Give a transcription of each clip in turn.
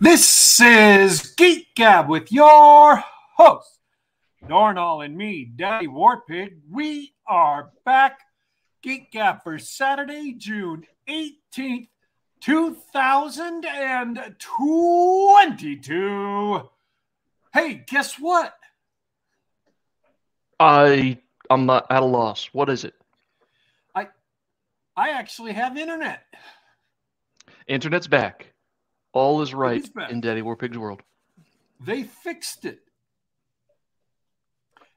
This is Geek Gab with your host, Dorrinal and me, Daddy Warpig. We are back. Geek Gab for Saturday, June 18th, 2022. Hey, guess what? I I'm not at a loss. What is it? I I actually have internet. Internet's back. All is right in Daddy Warpig's world. They fixed it.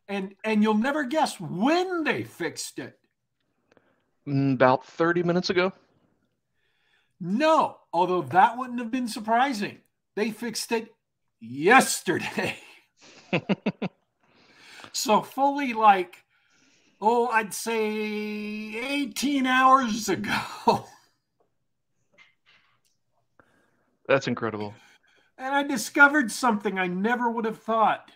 And and you'll never guess when they fixed it. Mm, About 30 minutes ago. No, although that wouldn't have been surprising. They fixed it yesterday. so fully like oh, I'd say 18 hours ago. That's incredible. and I discovered something I never would have thought.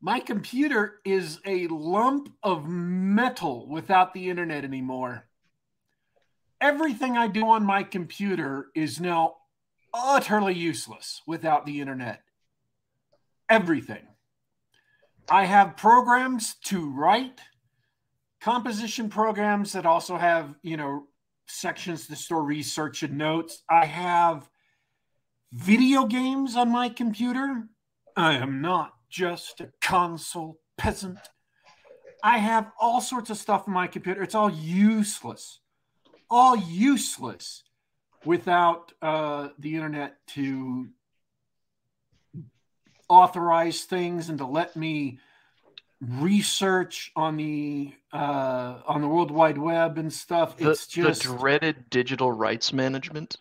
My computer is a lump of metal without the internet anymore. Everything I do on my computer is now utterly useless without the internet. Everything. I have programs to write, composition programs that also have, you know, sections to store research and notes. I have video games on my computer. I am not just a console peasant. I have all sorts of stuff on my computer. It's all useless, all useless without uh, the internet to authorize things and to let me research on the uh, on the World Wide Web and stuff. The, It's just the dreaded digital rights management.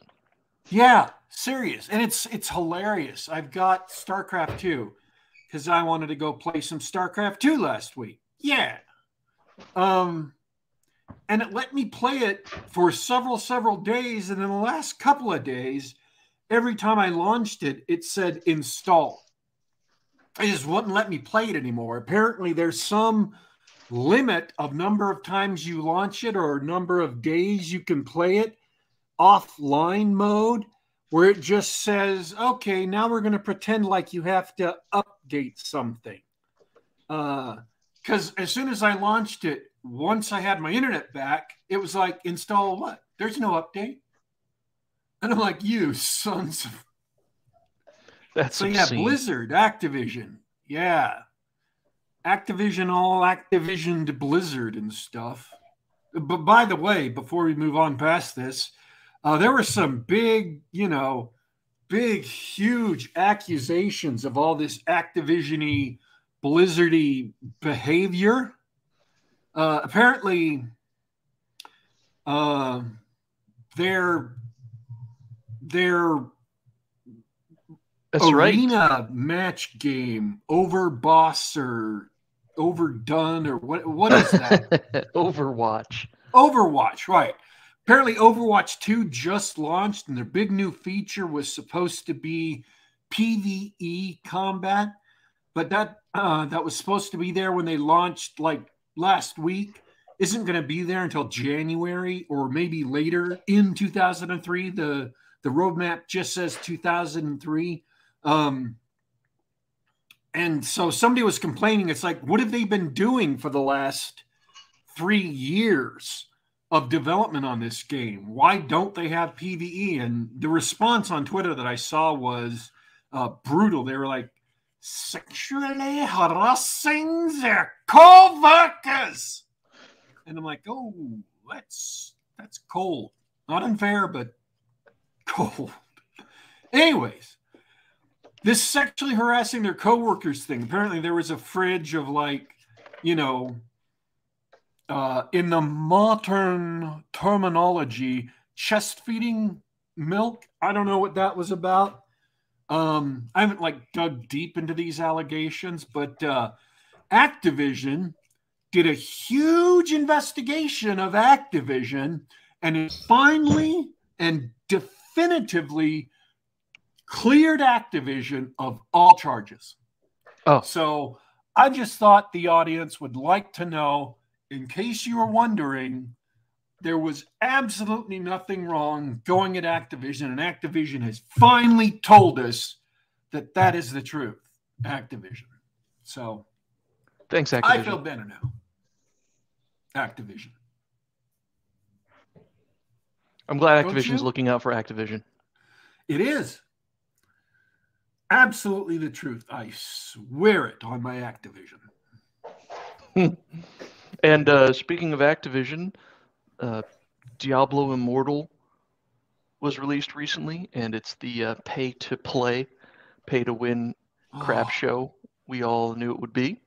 yeah, serious, and it's it's hilarious. I've got StarCraft two because I wanted to go play some StarCraft two last week. Yeah, um, and it let me play it for several several days, and in the last couple of days, every time I launched it, it said install. It just wouldn't let me play it anymore. Apparently, there's some limit of number of times you launch it or number of days you can play it offline mode where it just says, okay, now we're going to pretend like you have to update something. Uh, because as soon as I launched it, once I had my internet back, it was like, install what? There's no update. And I'm like, you sons of. That's So, yeah. Blizzard, Activision. Yeah. Activision, all Activision to Blizzard and stuff. But by the way, before we move on past this, uh, there were some big, you know, big, huge accusations of all this Activisiony, Blizzardy behavior. Uh, apparently, uh, their their That's right. arena match game overboss or overdone or what what is that Overwatch. overwatch right apparently overwatch 2 just launched and their big new feature was supposed to be pve combat but that uh, that was supposed to be there when they launched like last week isn't going to be there until january or maybe later in 2003 the the roadmap just says 2003 um, and so somebody was complaining. It's like, what have they been doing for the last three years of development on this game? Why don't they have PVE? And the response on Twitter that I saw was uh, brutal. They were like, sexually harassing their co-workers. And I'm like, oh, that's that's cold. Not unfair, but cold. Anyways, this sexually harassing their coworkers thing. Apparently, there was a fridge of like, you know, uh, in the modern terminology, chest feeding milk. I don't know what that was about. Um, I haven't like dug deep into these allegations, but uh, Activision did a huge investigation of Activision and it finally and definitively cleared Activision of all charges. Oh. So I just thought the audience would like to know, in case you were wondering, there was absolutely nothing wrong going at Activision, and Activision has finally told us that that is the truth. Activision. So Thanks, Activision. I feel better now. Activision. I'm glad Activision's looking out for Activision. It is absolutely the truth. I swear it on my Activision. And uh, speaking of Activision, uh, Diablo Immortal was released recently, and it's the uh, pay to play, pay to win crap Oh, show we all knew it would be.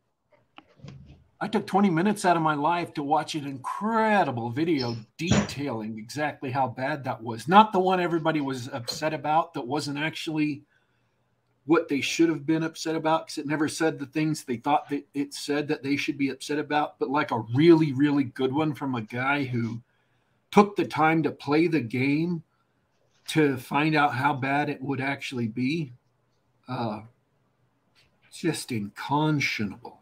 I took 20 minutes out of my life to watch an incredible video detailing exactly how bad that was. Not the one everybody was upset about, that wasn't actually what they should have been upset about because it never said the things they thought that it said that they should be upset about, but like a really, really good one from a guy who took the time to play the game to find out how bad it would actually be. Uh, just unconscionable.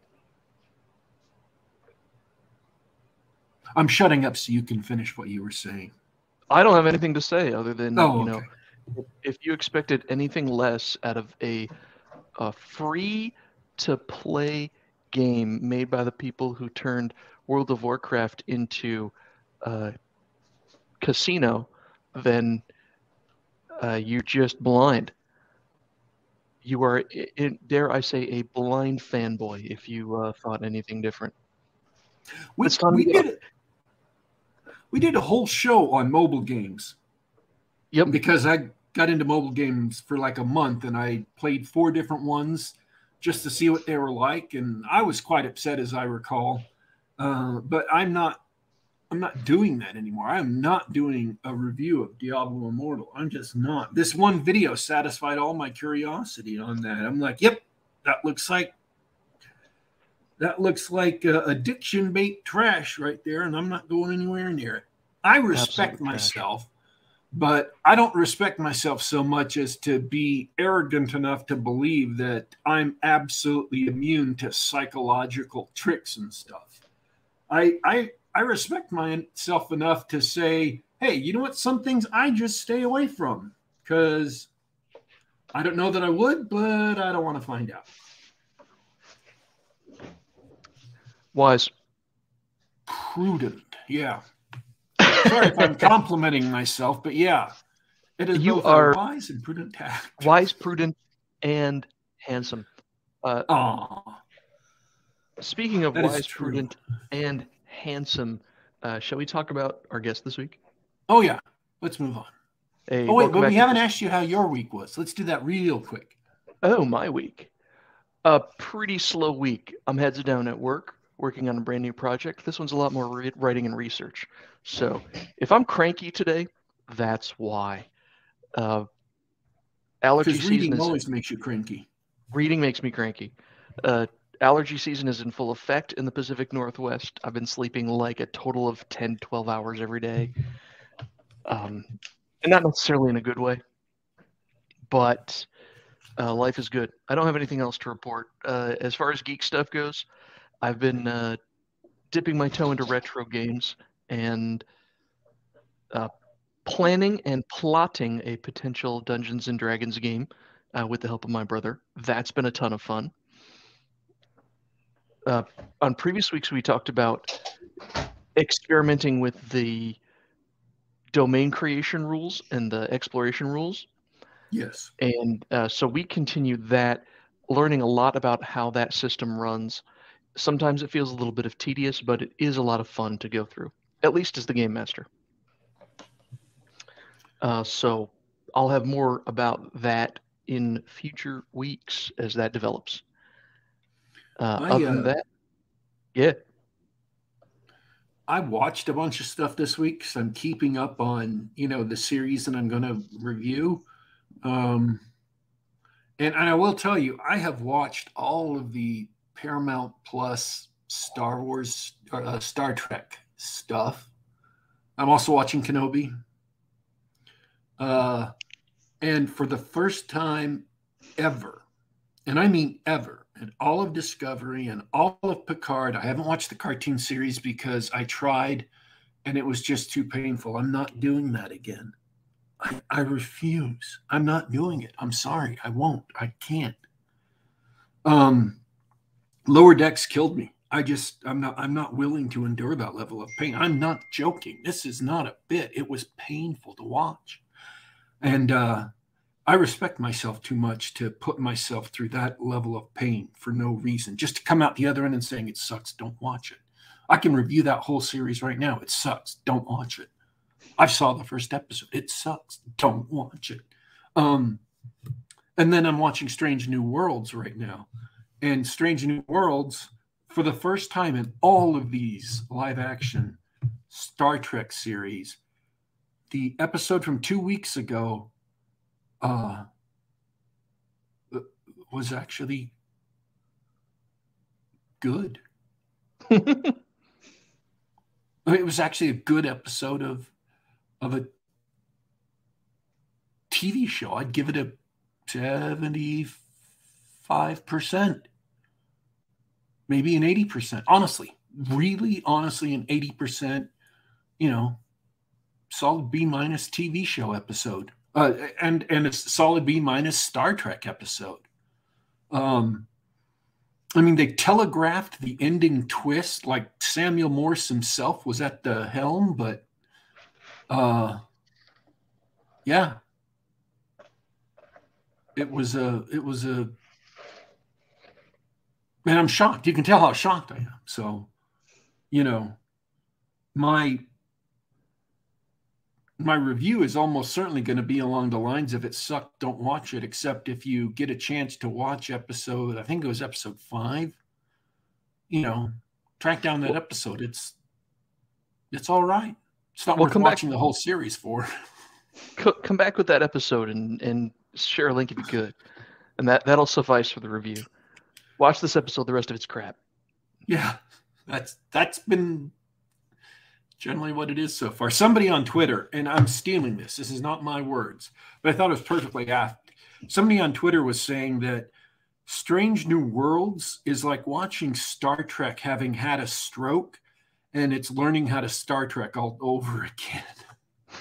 I'm shutting up so you can finish what you were saying. I don't have anything to say other than Oh, you know, okay. If you expected anything less out of a, a free to play game made by the people who turned World of Warcraft into a casino, then uh, you're just blind. You are, i- i- dare I say, a blind fanboy if you uh, thought anything different. We, we did it. We did a whole show on mobile games Yep. because I got into mobile games for like a month and I played four different ones just to see what they were like, and I was quite upset as I recall. Uh, but I'm not. I'm not doing that anymore. I'm not doing a review of Diablo Immortal. I'm just not. This one video satisfied all my curiosity on that. I'm like, yep, that looks like that looks like uh, addiction bait trash right there, and I'm not going anywhere near it. I respect Absolute trash. But I don't respect myself so much as to be arrogant enough to believe that I'm absolutely immune to psychological tricks and stuff. I I I respect myself enough to say, hey, you know what? Some things I just stay away from because I don't know that I would, but I don't want to find out. Wise. Prudent, yeah. Sorry if I'm complimenting myself, but yeah, it is You are- a wise and prudent tact. Wise, prudent, and handsome. Uh, Speaking of That is wise, prudent, and handsome, uh, shall we talk about our guest this week? oh yeah. Let's move on. Hey, Oh wait, but we haven't this- asked you how your week was. Let's do that real quick. Oh, my week. A pretty slow week. I'm heads down at work, working on a brand new project. This one's a lot more re- writing and research. So if I'm cranky today, that's why. Uh, allergy season reading is always makes you cranky. reading makes me cranky. Uh, allergy season is in full effect in the Pacific Northwest. I've been sleeping like a total of 10, 12 hours every day. Um, and not necessarily in a good way, but uh, life is good. I don't have anything else to report. Uh, as far as geek stuff goes, I've been uh, dipping my toe into retro games and uh, planning and plotting a potential Dungeons and Dragons game uh, with the help of my brother. That's been a ton of fun. Uh, on previous weeks, we talked about experimenting with the domain creation rules and the exploration rules. Yes. And uh, so we continue that, learning a lot about how that system runs. Sometimes it feels a little bit of tedious, but it is a lot of fun to go through, at least as the game master. Uh, so I'll have more about that in future weeks as that develops. Uh, I, other than uh, that, yeah, I watched a bunch of stuff this week, so I'm keeping up on you know the series that I'm going to review. Um, and, and I will tell you, I have watched all of the Paramount Plus Star Wars, uh, Star Trek stuff. I'm also watching Kenobi. Uh, and for the first time ever, and I mean ever, and all of Discovery and all of Picard, I haven't watched the cartoon series because I tried and it was just too painful. I'm not doing that again. I, I refuse. I'm not doing it. I'm sorry. I won't. I can't. Um, lower decks killed me. I just I'm not I'm not willing to endure that level of pain. I'm not joking. This is not a bit. It was painful to watch. And uh I respect myself too much to put myself through that level of pain for no reason. Just to come out the other end and saying it sucks, don't watch it. I can review that whole series right now. It sucks. Don't watch it. I saw the first episode. It sucks. Don't watch it. Um, and then I'm watching Strange New Worlds right now. And Strange New Worlds, for the first time in all of these live action Star Trek series, the episode from two weeks ago uh, was actually good. it was actually a good episode of of a TV show. I'd give it a 75%, maybe an 80%. Honestly, really honestly, an 80%, you know, solid B minus TV show episode uh, and and a solid B minus Star Trek episode. Um, I mean, they telegraphed the ending twist like Samuel Morse himself was at the helm, but uh, yeah, it was a it was a man. I'm shocked. You can tell how shocked I am. So, you know, my my review is almost certainly going to be along the lines of it sucked don't watch it except if you get a chance to watch episode i think it was episode five you know track down that episode it's it's all right it's not well, worth watching back. the whole series for come back with that episode and and share a link if you could and that that'll suffice for the review watch this episode the rest of it's crap yeah that's that's been generally what it is so far. Somebody on Twitter, and I'm stealing this, this is not my words, but I thought it was perfectly apt. Somebody on Twitter was saying that Strange New Worlds is like watching Star Trek having had a stroke and it's learning how to Star Trek all over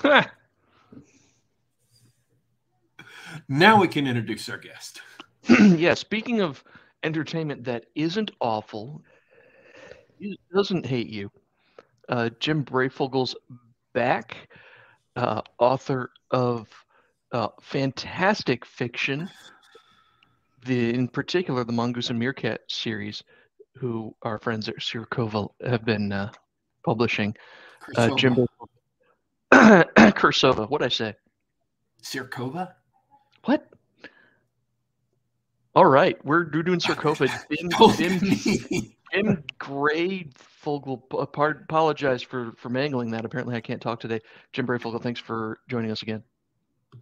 again. now we can introduce our guest. yeah, speaking of entertainment that isn't awful, doesn't hate you, uh, Jim Breyfogle's back, uh, author of uh, fantastic fiction, the in particular the Mongoose and Meerkat series, who our friends at Sirkova have been uh, publishing. Uh, Jim Cirsova, what I say? Sirkova? What? All right, we're, we're doing Sirkova. Jim, Jim Gray Fogel, apologize for for mangling that. Apparently, I can't talk today. Jim Breyfogle, thanks for joining us again.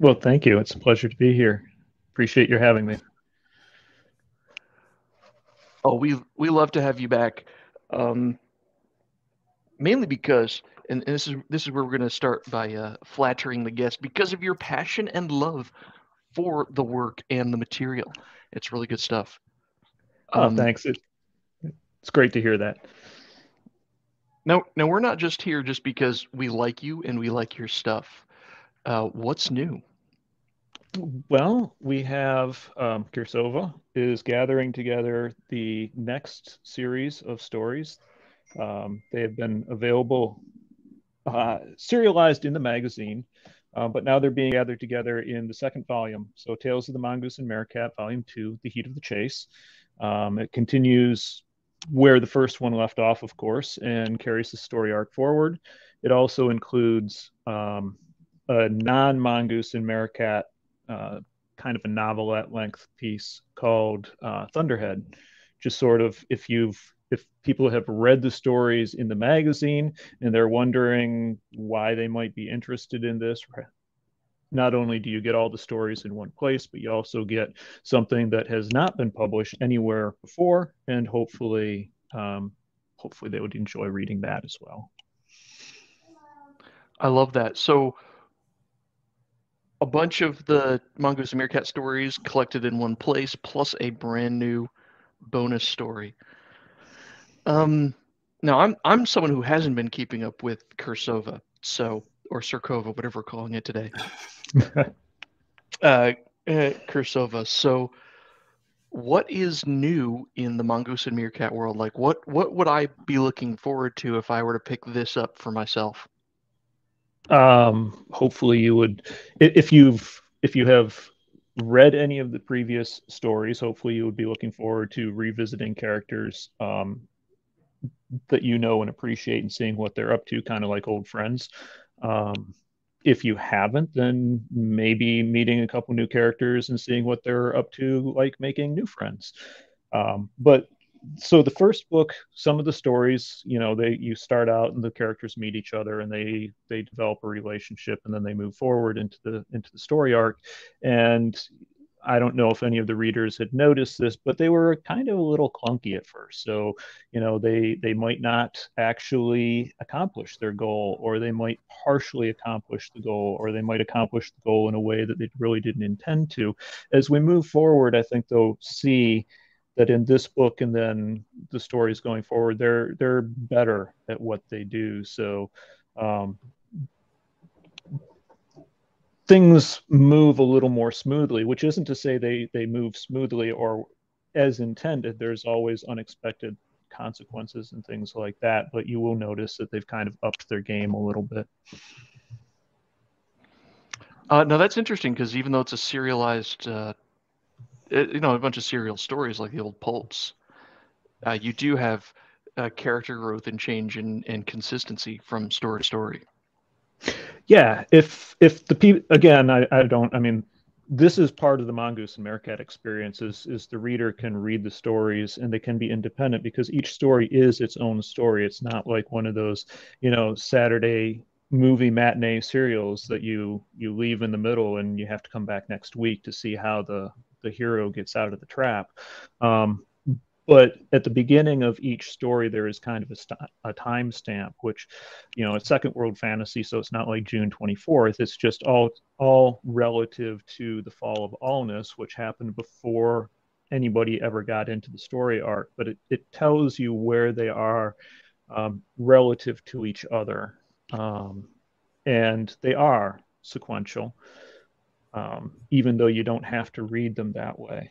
Well, thank you. It's a pleasure to be here. Appreciate your having me. Oh, we we love to have you back. Um, mainly because, and, and, this is this is where we're going to start by uh, flattering the guest because of your passion and love for the work and the material. It's really good stuff. Oh, um, oh, thanks. It, it's great to hear that. No, no, we're not just here just because we like you and we like your stuff. Uh, what's new? Well, we have um, Cirsova is gathering together the next series of stories. Um, they have been available uh, serialized in the magazine, uh, but now they're being gathered together in the second volume. So, Tales of the Mongoose and Meerkat, Volume Two: The Heat of the Chase. Um, it continues where the first one left off, of course, and carries the story arc forward. It also includes um, a non mongoose and Meerkat uh, kind of a novelette length piece called uh, Thunderhead. Just sort of if you've if people have read the stories in the magazine and they're wondering why they might be interested in this, not only do you get all the stories in one place, but you also get something that has not been published anywhere before, and hopefully, um, hopefully they would enjoy reading that as well. I love that. So, a bunch of the Mongoose and Meerkat stories collected in one place, plus a brand new bonus story. Um, Now, I'm I'm someone who hasn't been keeping up with Cirsova, so or Surkova, whatever we're calling it today. uh, uh, Cirsova. So, what is new in the mongoose and meerkat world? Like, what what would I be looking forward to if I were to pick this up for myself? Um, hopefully, you would, if you've if you have read any of the previous stories, hopefully you would be looking forward to revisiting characters um, that you know and appreciate and seeing what they're up to, kind of like old friends. Um, if you haven't, then maybe meeting a couple new characters and seeing what they're up to, like making new friends. Um, but so the first book, some of the stories, you know, they you start out and the characters meet each other and they they develop a relationship and then they move forward into the into the story arc. And I don't know if any of the readers had noticed this, but they were kind of a little clunky at first. So, you know, they they might not actually accomplish their goal, or they might partially accomplish the goal, or they might accomplish the goal in a way that they really didn't intend to. As we move forward, I think they'll see that in this book and then the stories going forward, they're they're better at what they do. So um, things move a little more smoothly, which isn't to say they they move smoothly or as intended. There's always unexpected consequences and things like that, but you will notice that they've kind of upped their game a little bit. Uh, that's interesting because even though it's a serialized, uh, it, you know, a bunch of serial stories like the old Pulps, uh, you do have uh, character growth and change and consistency from story to story yeah if if the people again I, I don't i mean this is part of the mongoose and meerkat experience is, is the reader can read the stories and they can be independent because each story is its own story. It's not like one of those you know saturday movie matinee serials that you you leave in the middle and you have to come back next week to see how the the hero gets out of the trap. Um, but at the beginning of each story there is kind of a, st- a time stamp which you know it's second world fantasy so it's not like june 24th it's just all all relative to the fall of allness which happened before anybody ever got into the story arc. But it, it tells you where they are um, relative to each other. Um, and they are sequential um, even though you don't have to read them that way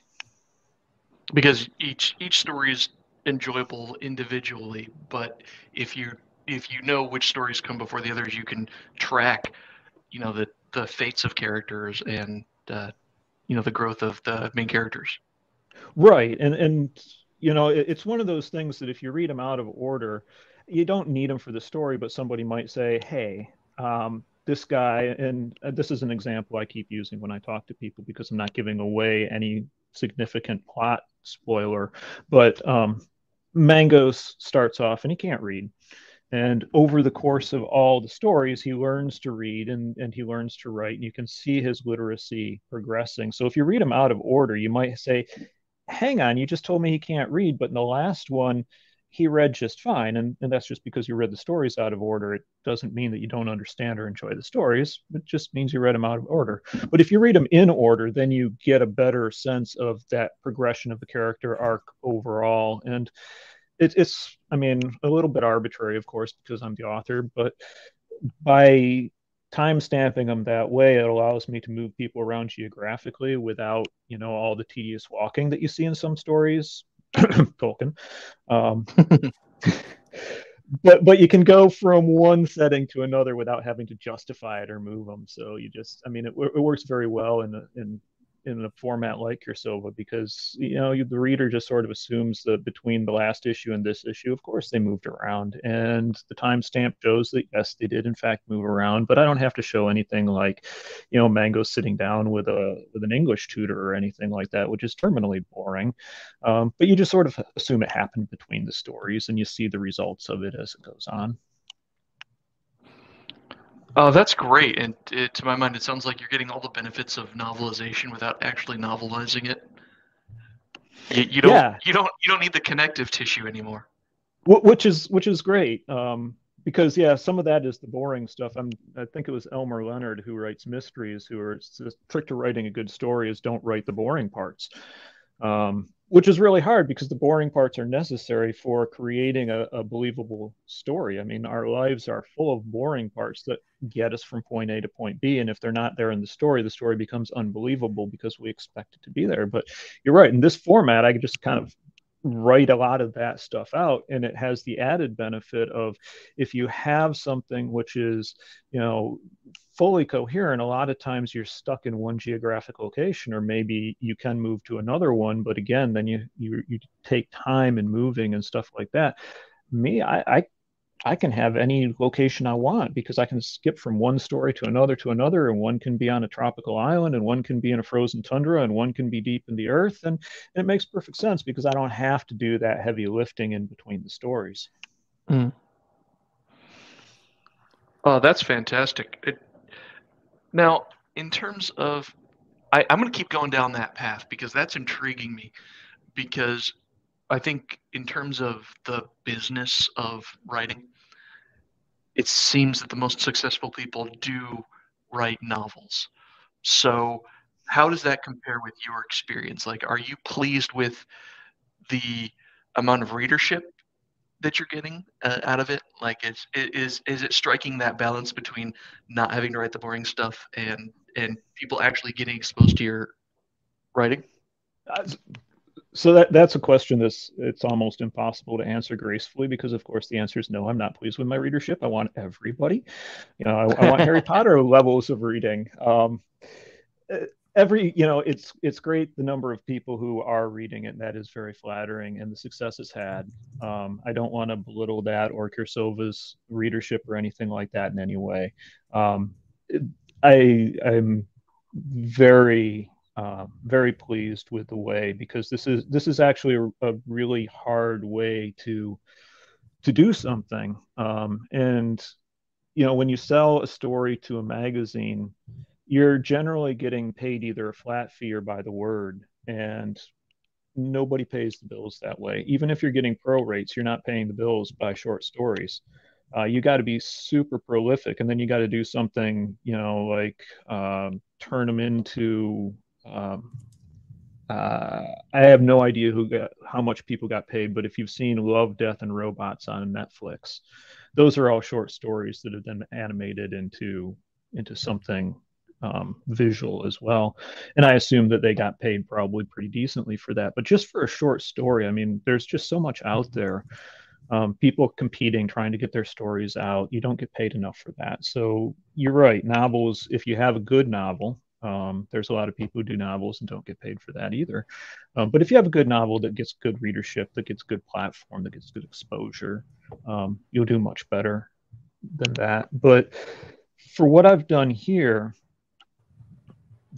because each each story is enjoyable individually, but if you if you know which stories come before the others, you can track, you know, the the fates of characters and uh, you know the growth of the main characters. Right, and and you know it, it's one of those things that if you read them out of order, you don't need them for the story, but somebody might say, hey. Um, this guy, and uh, this is an example I keep using when I talk to people because I'm not giving away any significant plot spoiler, but um, Mangos starts off and he can't read. And over the course of all the stories, he learns to read and, and he learns to write. And you can see his literacy progressing. So if you read him out of order, you might say, hang on, you just told me he can't read. But in the last one, he read just fine. And, and that's just because you read the stories out of order. It doesn't mean that you don't understand or enjoy the stories. It just means you read them out of order. But if you read them in order, then you get a better sense of that progression of the character arc overall. And it, it's, I mean, a little bit arbitrary, of course, because I'm the author, but by time stamping them that way it allows me to move people around geographically without you know all the tedious walking that you see in some stories Tolkien. Um, but but you can go from one setting to another without having to justify it or move them. So you just, I mean, it, it works very well in in in a format like Cirsova because you know the reader just sort of assumes that between the last issue and this issue, of course they moved around, and the timestamp shows that yes, they did in fact move around. But I don't have to show anything like, you know, Mango sitting down with a with an English tutor or anything like that, which is terminally boring. Um, but you just sort of assume it happened between the stories, and you see the results of it as it goes on. Oh, that's great. And it, to my mind, it sounds like you're getting all the benefits of novelization without actually novelizing it. You, you don't. Yeah. You don't. You don't need the connective tissue anymore. Which is which is great. Um, because yeah, some of that is the boring stuff. I'm. I think it was Elmore Leonard who writes mysteries. Who are the trick to writing a good story is don't write the boring parts. Um, which is really hard because the boring parts are necessary for creating a, a, believable story. I mean, our lives are full of boring parts that get us from point A to point B. And if they're not there in the story, the story becomes unbelievable because we expect it to be there. But you're right. In this format, I just kind of write a lot of that stuff out and it has the added benefit of if you have something which is you know fully coherent a lot of times you're stuck in one geographic location or maybe you can move to another one but again then you you, you take time and moving and stuff like that me I, I I can have any location I want because I can skip from one story to another to another, and one can be on a tropical island, and one can be in a frozen tundra, and one can be deep in the earth, and, and it makes perfect sense because I don't have to do that heavy lifting in between the stories. Mm. Oh, that's fantastic. It, now, in terms of, I, I'm going to keep going down that path because that's intriguing me. Because I think in terms of the business of writing, it seems that the most successful people do write novels. So, how does that compare with your experience? Like, are you pleased with the amount of readership that you're getting uh, out of it? Like, is is is it striking that balance between not having to write the boring stuff and and people actually getting exposed to your writing? Uh, so that that's a question that's it's almost impossible to answer gracefully because of course the answer is no i'm not pleased with my readership i want everybody you know i, I want harry potter levels of reading um, every you know it's it's great the number of people who are reading it and that is very flattering and the success it's had um, i don't want to belittle that or Cirsova's readership or anything like that in any way um, i i'm very uh, very pleased with the way because this is this is actually a, a really hard way to to do something. Um, and you know, when you sell a story to a magazine, you're generally getting paid either a flat fee or by the word, and nobody pays the bills that way. Even if you're getting pro rates, you're not paying the bills by short stories. Uh, you got to be super prolific, and then you got to do something, you know, like um, turn them into um, uh, I have no idea who got how much people got paid, but if you've seen Love, Death, and Robots on Netflix, those are all short stories that have been animated into into something um, visual as well. And I assume that they got paid probably pretty decently for that. But just for a short story, I mean, there's just so much out there. Um, people competing, trying to get their stories out. You don't get paid enough for that. So you're right. Novels, if you have a good novel, um, there's a lot of people who do novels and don't get paid for that either. Um, but if you have a good novel that gets good readership, that gets good platform, that gets good exposure, um, you'll do much better than that. But for what I've done here,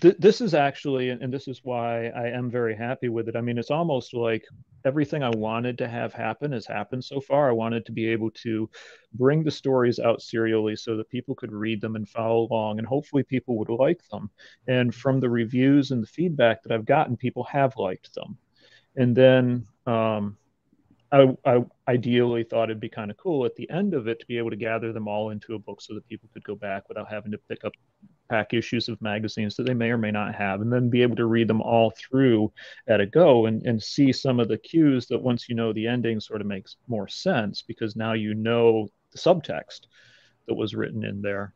th- this is actually, and this is why I am very happy with it. I mean, it's almost like everything I wanted to have happen has happened so far. I wanted to be able to bring the stories out serially so that people could read them and follow along, and hopefully people would like them. And from the reviews and the feedback that I've gotten, people have liked them. And then um, I, I, ideally thought it'd be kind of cool at the end of it to be able to gather them all into a book so that people could go back without having to pick up pack issues of magazines that they may or may not have, and then be able to read them all through at a go and, and see some of the cues that once you know the ending sort of makes more sense because now you know the subtext that was written in there.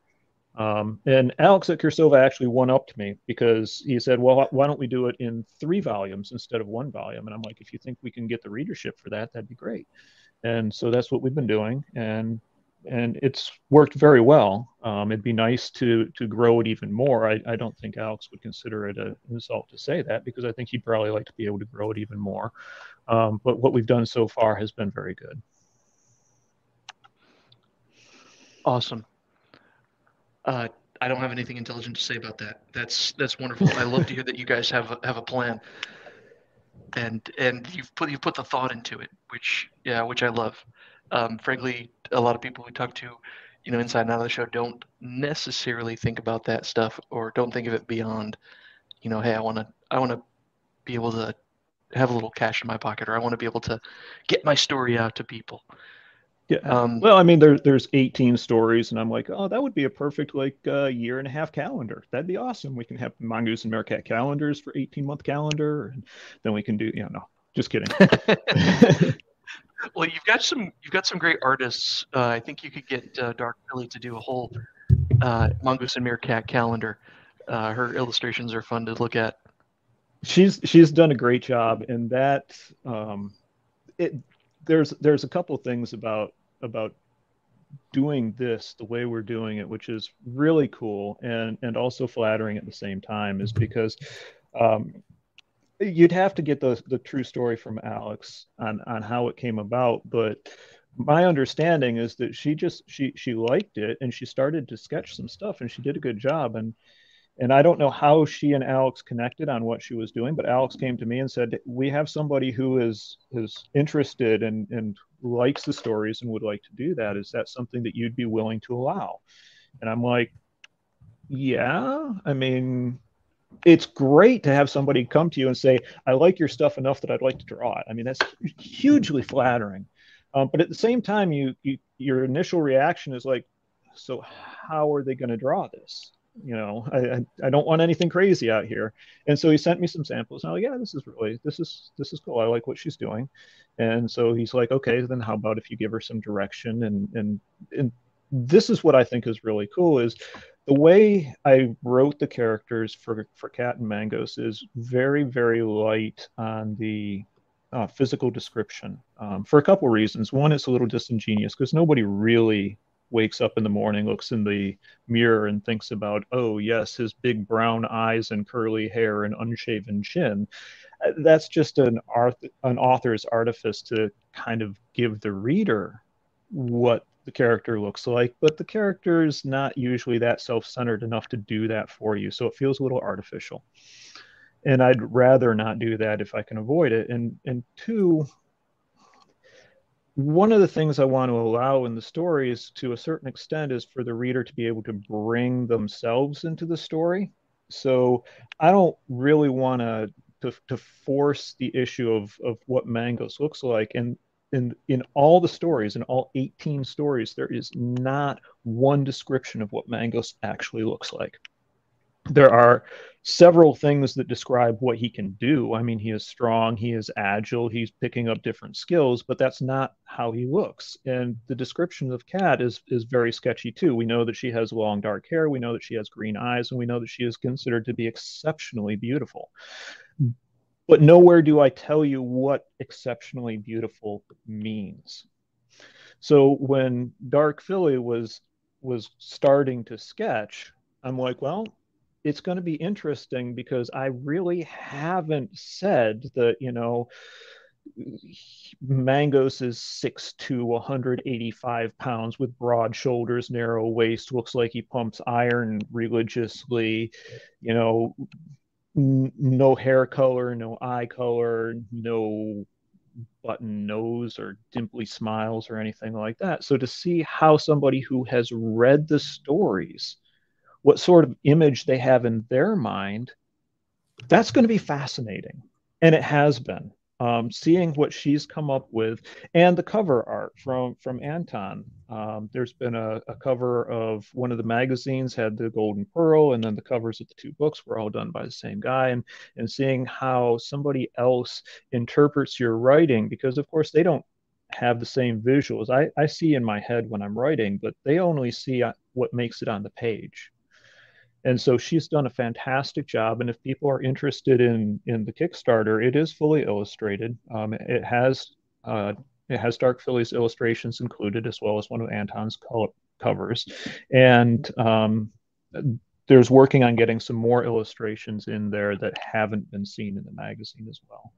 Um, and Alex at Cirsova actually one upped me because he said, Well, why don't we do it in three volumes instead of one volume? And I'm like, If you think we can get the readership for that, that'd be great. And so that's what we've been doing. And and it's worked very well. Um, it'd be nice to to grow it even more. I, I don't think Alex would consider it an insult to say that because I think he'd probably like to be able to grow it even more. Um, but what we've done so far has been very good. Awesome. Uh, I don't have anything intelligent to say about that. That's that's wonderful. I love to hear that you guys have a, have a plan, and and you've put you put the thought into it, which yeah, which I love um, frankly, a lot of people we talk to, you know, inside and out of the show don't necessarily think about that stuff or don't think of it beyond, you know, hey, I want to, I want to be able to have a little cash in my pocket or I want to be able to get my story out to people. Yeah. Um, well, I mean, there, there's 18 stories, and I'm like, oh, that would be a perfect like uh, year and a half calendar. That'd be awesome. We can have mongoose and meerkat calendars for 18 month calendar, and then we can do, you know, no, Just kidding. well, you've got some you've got some great artists. Uh, I think you could get uh, Dark Filly to do a whole uh, Mongoose and Meerkat calendar. Uh, her illustrations are fun to look at. She's she's done a great job, and that um, it there's there's a couple things about about doing this the way we're doing it, which is really cool and and also flattering at the same time, is because um, you'd have to get the the true story from Alex on on how it came about, but my understanding is that she just she she liked it and she started to sketch some stuff and she did a good job and and I don't know how she and Alex connected on what she was doing, but Alex came to me and said, "We have somebody who is is interested and and likes the stories and would like to do that. Is that something that you'd be willing to allow?" And I'm like, "Yeah, I mean, it's great to have somebody come to you and say, "I like your stuff enough that I'd like to draw it." I mean, that's hugely flattering. Um, but at the same time, you, you your initial reaction is like, "So how are they going to draw this?" You know, I, I, don't want anything crazy out here. And so he sent me some samples. And I'm like, "Yeah, this is really this is this is cool. I like what she's doing." And so he's like, "Okay, then how about if you give her some direction and and and." This is what I think is really cool is the way I wrote the characters for for Cat and Mangos is very very light on the uh, physical description um, for a couple reasons. One, it's a little disingenuous because nobody really wakes up in the morning, looks in the mirror, and thinks about, oh yes, his big brown eyes and curly hair and unshaven chin. Uh, that's just an an author's artifice to kind of give the reader what the character looks like, but the character is not usually that self centered enough to do that for you. So it feels a little artificial. And I'd rather not do that if I can avoid it. And, and two, one of the things I want to allow in the stories to a certain extent is for the reader to be able to bring themselves into the story. So I don't really want to to, force the issue of, of what Mangos looks like. And in in all the stories in all 18 stories there is not one description of what mangos actually looks like there are several things that describe what he can do. I mean he is strong he is agile he's picking up different skills but that's not how he looks. And the description of cat is is very sketchy too. We know that she has long dark hair we know that she has green eyes and we know that she is considered to be exceptionally beautiful. But nowhere do I tell you what exceptionally beautiful means. So when Dark Filly was was starting to sketch, I'm like, well, it's going to be interesting because I really haven't said that, you know, Mangos is 6'2, 185 pounds with broad shoulders, narrow waist, looks like he pumps iron religiously, you know, no hair color, no eye color, no button nose or dimply smiles or anything like that. So to see how somebody who has read the stories, what sort of image they have in their mind, that's going to be fascinating. And it has been um, seeing what she's come up with and the cover art from from Anton. Um, there's been a, a, cover of one of the magazines had the golden pearl, and then the covers of the two books were all done by the same guy. And and seeing how somebody else interprets your writing, because of course they don't have the same visuals I, I see in my head when I'm writing, but they only see uh, what makes it on the page and so she's done a fantastic job and if people are interested in in the kickstarter it is fully illustrated. Um, it has uh, it has dark filly's illustrations included as well as one of anton's covers. And um, there's working on getting some more illustrations in there that haven't been seen in the magazine as well.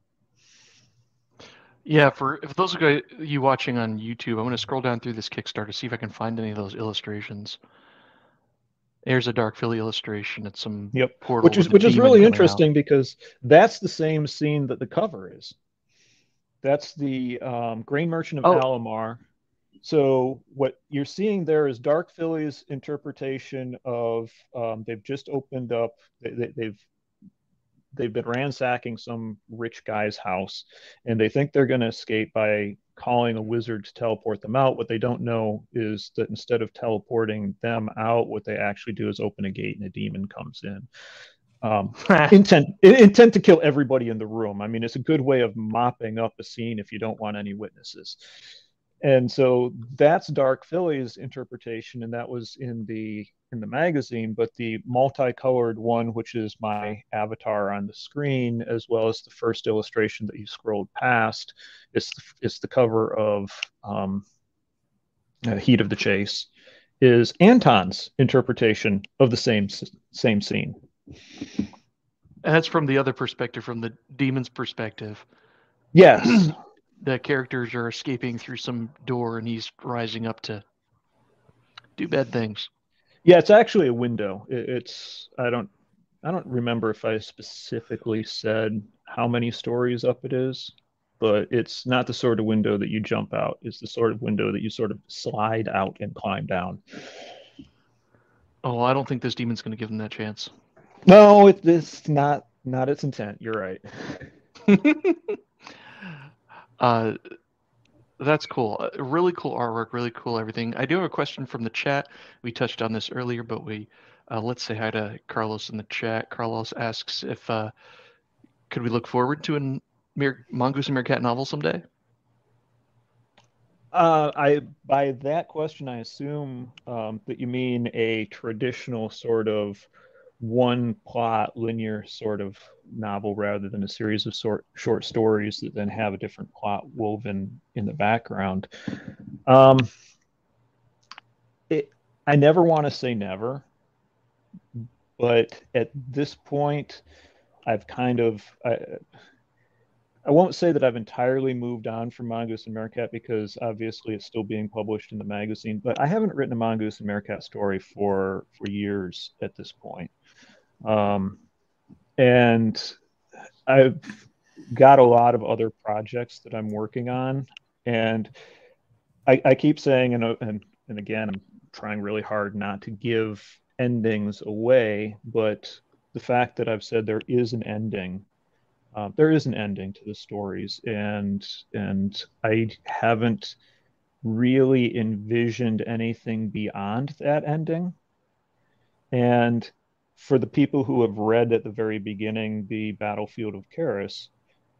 Yeah, for if those of you watching on YouTube, I'm going to scroll down through this Kickstarter to see if I can find any of those illustrations. There's a Dark Filly illustration at some yep. portal, which is which is really interesting out. because that's the same scene that the cover is. That's the um, Grain Merchant of oh. Alamar. So what you're seeing there is Dark Filly's interpretation of um, they've just opened up. They, they, they've been ransacking some rich guy's house, and they think they're going to escape by calling a wizard to teleport them out. What they don't know is that instead of teleporting them out, what they actually do is open a gate and a demon comes in. um, intent intent to kill everybody in the room. I mean, it's a good way of mopping up a scene if you don't want any witnesses. And so that's Dark Filly's interpretation, and that was in the in the magazine. But the multicolored one, which is my avatar on the screen, as well as the first illustration that you scrolled past, it's the, it's the cover of um, uh, Heat of the Chase, is Anton's interpretation of the same same scene. And that's from the other perspective, from the demon's perspective. Yes. The characters are escaping through some door and he's rising up to do bad things. Yeah, it's actually a window. It's I don't I don't remember if I specifically said how many stories up it is, but it's not the sort of window that you jump out. It's the sort of window that you sort of slide out and climb down. Oh, I don't think this demon's going to give him that chance. No, it, it's not not its intent. You're right. uh, that's cool. Uh, really cool artwork. Really cool everything. I do have a question from the chat. We touched on this earlier, but we uh, let's say hi to Carlos in the chat. Carlos asks if uh, could we look forward to a Mongoose and Meerkat novel someday? Uh, I by that question, I assume um, that you mean a traditional sort of one plot linear sort of novel rather than a series of short short stories that then have a different plot woven in the background. Um, it, I never want to say never, but at this point, I've kind of I, I won't say that I've entirely moved on from Mongoose and Meerkat because obviously it's still being published in the magazine, but I haven't written a Mongoose and Meerkat story for for years at this point. Um, and I've got a lot of other projects that I'm working on. And I, I keep saying, and, and, and again, I'm trying really hard not to give endings away, but the fact that I've said there is an ending, uh, there is an ending to the stories, and and I haven't really envisioned anything beyond that ending. And for the people who have read at the very beginning the Battlefield of Karis,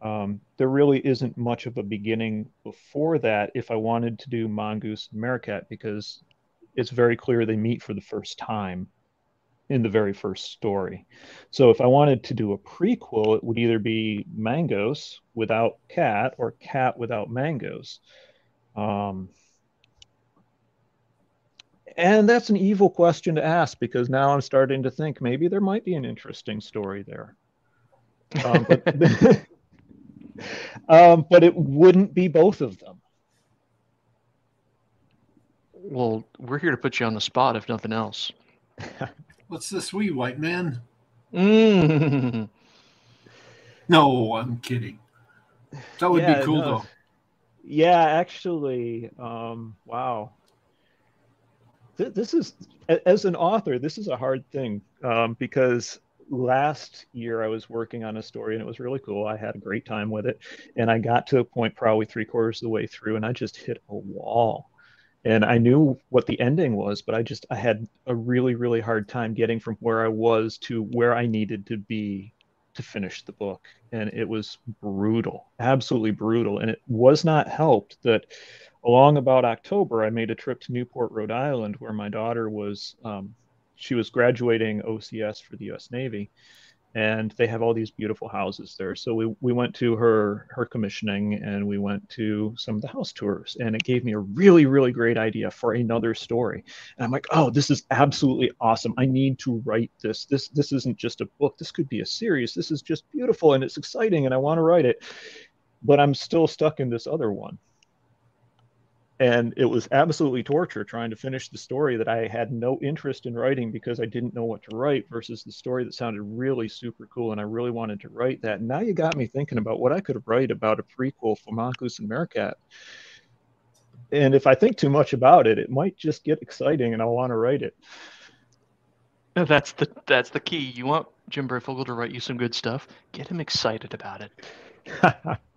um, there really isn't much of a beginning before that if I wanted to do Mongoose and Meerkat because it's very clear they meet for the first time in the very first story. So if I wanted to do a prequel, it would either be Mangos without Cat or Cat without Mangoes. Um, and that's an evil question to ask because now I'm starting to think maybe there might be an interesting story there. Um, but, um, but it wouldn't be both of them. Well, we're here to put you on the spot, if nothing else. What's this wee white man? Mm. No, I'm kidding. That would yeah, be cool, no. though. Yeah, actually, um, wow this is as an author this is a hard thing um, because last year i was working on a story and it was really cool. I had a great time with it. And i got to a point probably three quarters of the way through and i just hit a wall. And i knew what the ending was but i just i had a really really hard time getting from where i was to where i needed to be to finish the book. And it was brutal absolutely brutal. And it was not helped that along about October, I made a trip to Newport, Rhode Island, where my daughter was. Um, she was graduating OCS for the U.S. Navy, and they have all these beautiful houses there. So we, we went to her her commissioning, and we went to some of the house tours, and it gave me a really really great idea for another story. And I'm like, oh, this is absolutely awesome. I need to write this. This this isn't just a book. This could be a series. This is just beautiful and it's exciting, and I want to write it. But I'm still stuck in this other one and it was absolutely torture trying to finish the story that I had no interest in writing because I didn't know what to write versus the story that sounded really super cool and I really wanted to write that. Now you got me thinking about what I could write about a prequel for Mongoose and Meerkat. And if I think too much about it, it might just get exciting and I'll want to write it. That's the that's the key. You want Jim Breyfogle to write you some good stuff. Get him excited about it.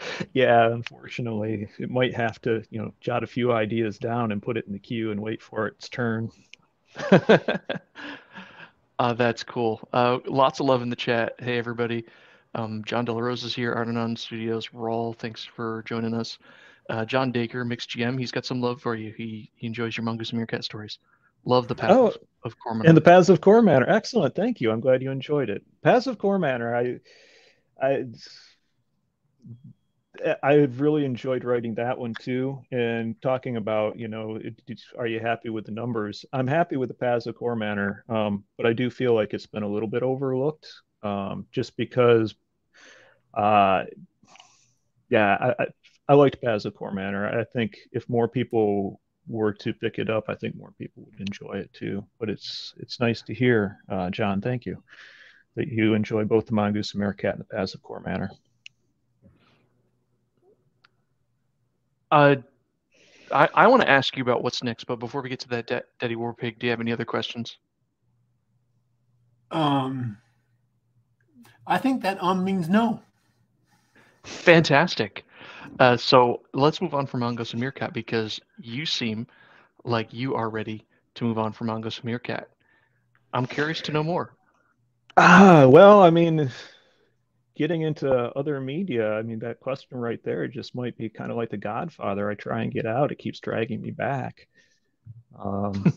yeah, unfortunately, it might have to, you know, jot a few ideas down and put it in the queue and wait for its turn. Uh, that's cool. Uh, lots of love in the chat. Hey, everybody. Um, John De La is here. Ardenon Studios. Rawl, thanks for joining us. Uh, John Dacre, Mixed GM, he's got some love for you. He, he enjoys your Mongoose and Meerkat stories. Love the path oh, of, of Core Manor. And the Paths of Core Manor. Excellent. Thank you. I'm glad you enjoyed it. Paths of Core Manor. I, I, I've really enjoyed writing that one too, and talking about you know, it, are you happy with the numbers? I'm happy with the of Core Manor, um, but I do feel like it's been a little bit overlooked, um, just because, uh, yeah, I, I, I liked of Core Manor. I think if more people were to pick it up, I think more people would enjoy it too. But it's it's nice to hear, uh, John. Thank you that you enjoy both the Mongoose and Meerkat and the of Core Manor. Uh, I, I want to ask you about what's next, but before we get to that, De- Daddy Warpig, do you have any other questions? Um, I think that um means no. Fantastic. Uh, so let's move on from Mongoose and Meerkat because you seem like you are ready to move on from Mongoose and Meerkat. I'm curious to know more. Ah, well, I mean, getting into other media, I mean, that question right there just might be kind of like The Godfather. I try and get out, it keeps dragging me back. Um,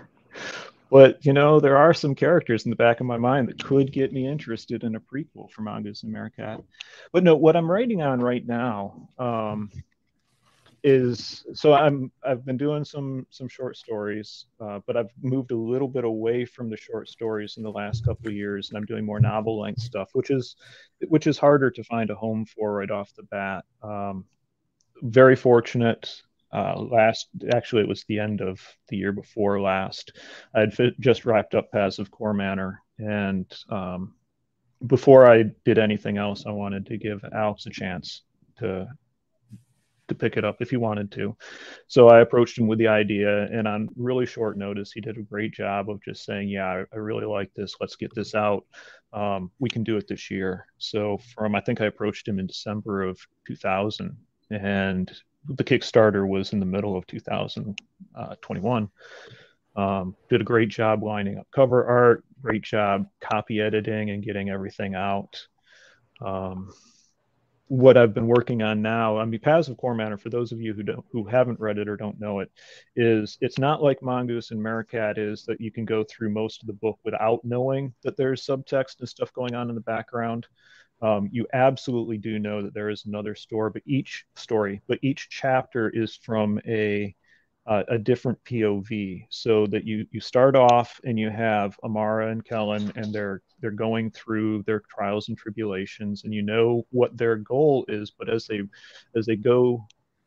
but you know, there are some characters in the back of my mind that could get me interested in a prequel for Mongoose and Meerkat. But no, what I'm writing on right now um, is so I'm I've been doing some some short stories, uh, but I've moved a little bit away from the short stories in the last couple of years, and I'm doing more novel length stuff, which is which is harder to find a home for right off the bat. Um, very fortunate. Uh, last, actually, it was the end of the year before last. I had fi- just wrapped up Paths of Core Manor, and um, before I did anything else, I wanted to give Alex a chance to to pick it up if he wanted to. So I approached him with the idea, and on really short notice, he did a great job of just saying, "Yeah, I, I really like this. Let's get this out. Um, we can do it this year." So from I think I approached him in December of 2000, and the Kickstarter was in the middle of 2021. Um, did a great job lining up cover art, great job copy editing and getting everything out. Um, what I've been working on now, I mean, Paths of Core Manor, for those of you who don't, who haven't read it or don't know it, is it's not like Mongoose and Meerkat is that you can go through most of the book without knowing that there's subtext and stuff going on in the background. Um, you absolutely do know that there is another story, but each story, but each chapter is from a uh, a different POV, so that you you start off and you have Amara and Kellen, and they're they're going through their trials and tribulations, and you know what their goal is. But as they as they go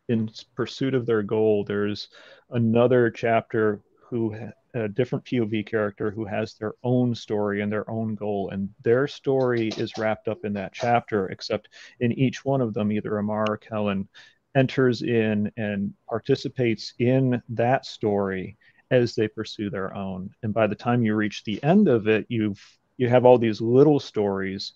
in pursuit of their goal, there's another chapter who a different POV character who has their own story and their own goal, and their story is wrapped up in that chapter. Except in each one of them, either Amara or Kellen enters in and participates in that story as they pursue their own. And by the time you reach the end of it, you've you have all these little stories,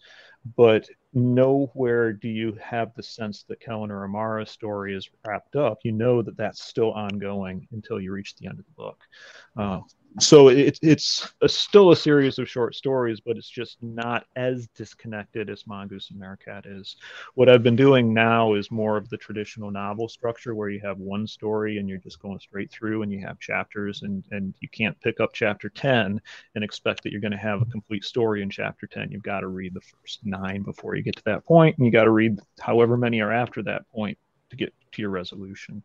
but nowhere do you have the sense that Kellen or Amara's story is wrapped up. You know that that's still ongoing until you reach the end of the book. Uh, so it, it's a, still a series of short stories, but it's just not as disconnected as Mongoose and Meerkat is. What I've been doing now is more of the traditional novel structure where you have one story and you're just going straight through and you have chapters and, and you can't pick up chapter 10 and expect that you're going to have a complete story in chapter 10. You've got to read the first nine before you get to that point, and you got to read however many are after that point to get to your resolution.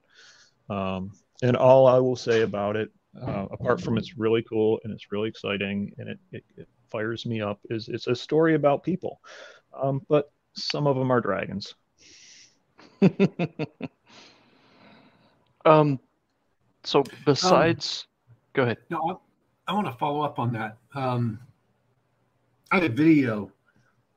Um, and all I will say about it uh, apart from it's really cool and it's really exciting and it, it, it fires me up, is it's a story about people. Um, but some of them are dragons. um, so besides, um, go ahead. No, I, I want to follow up on that. Um, I had a video.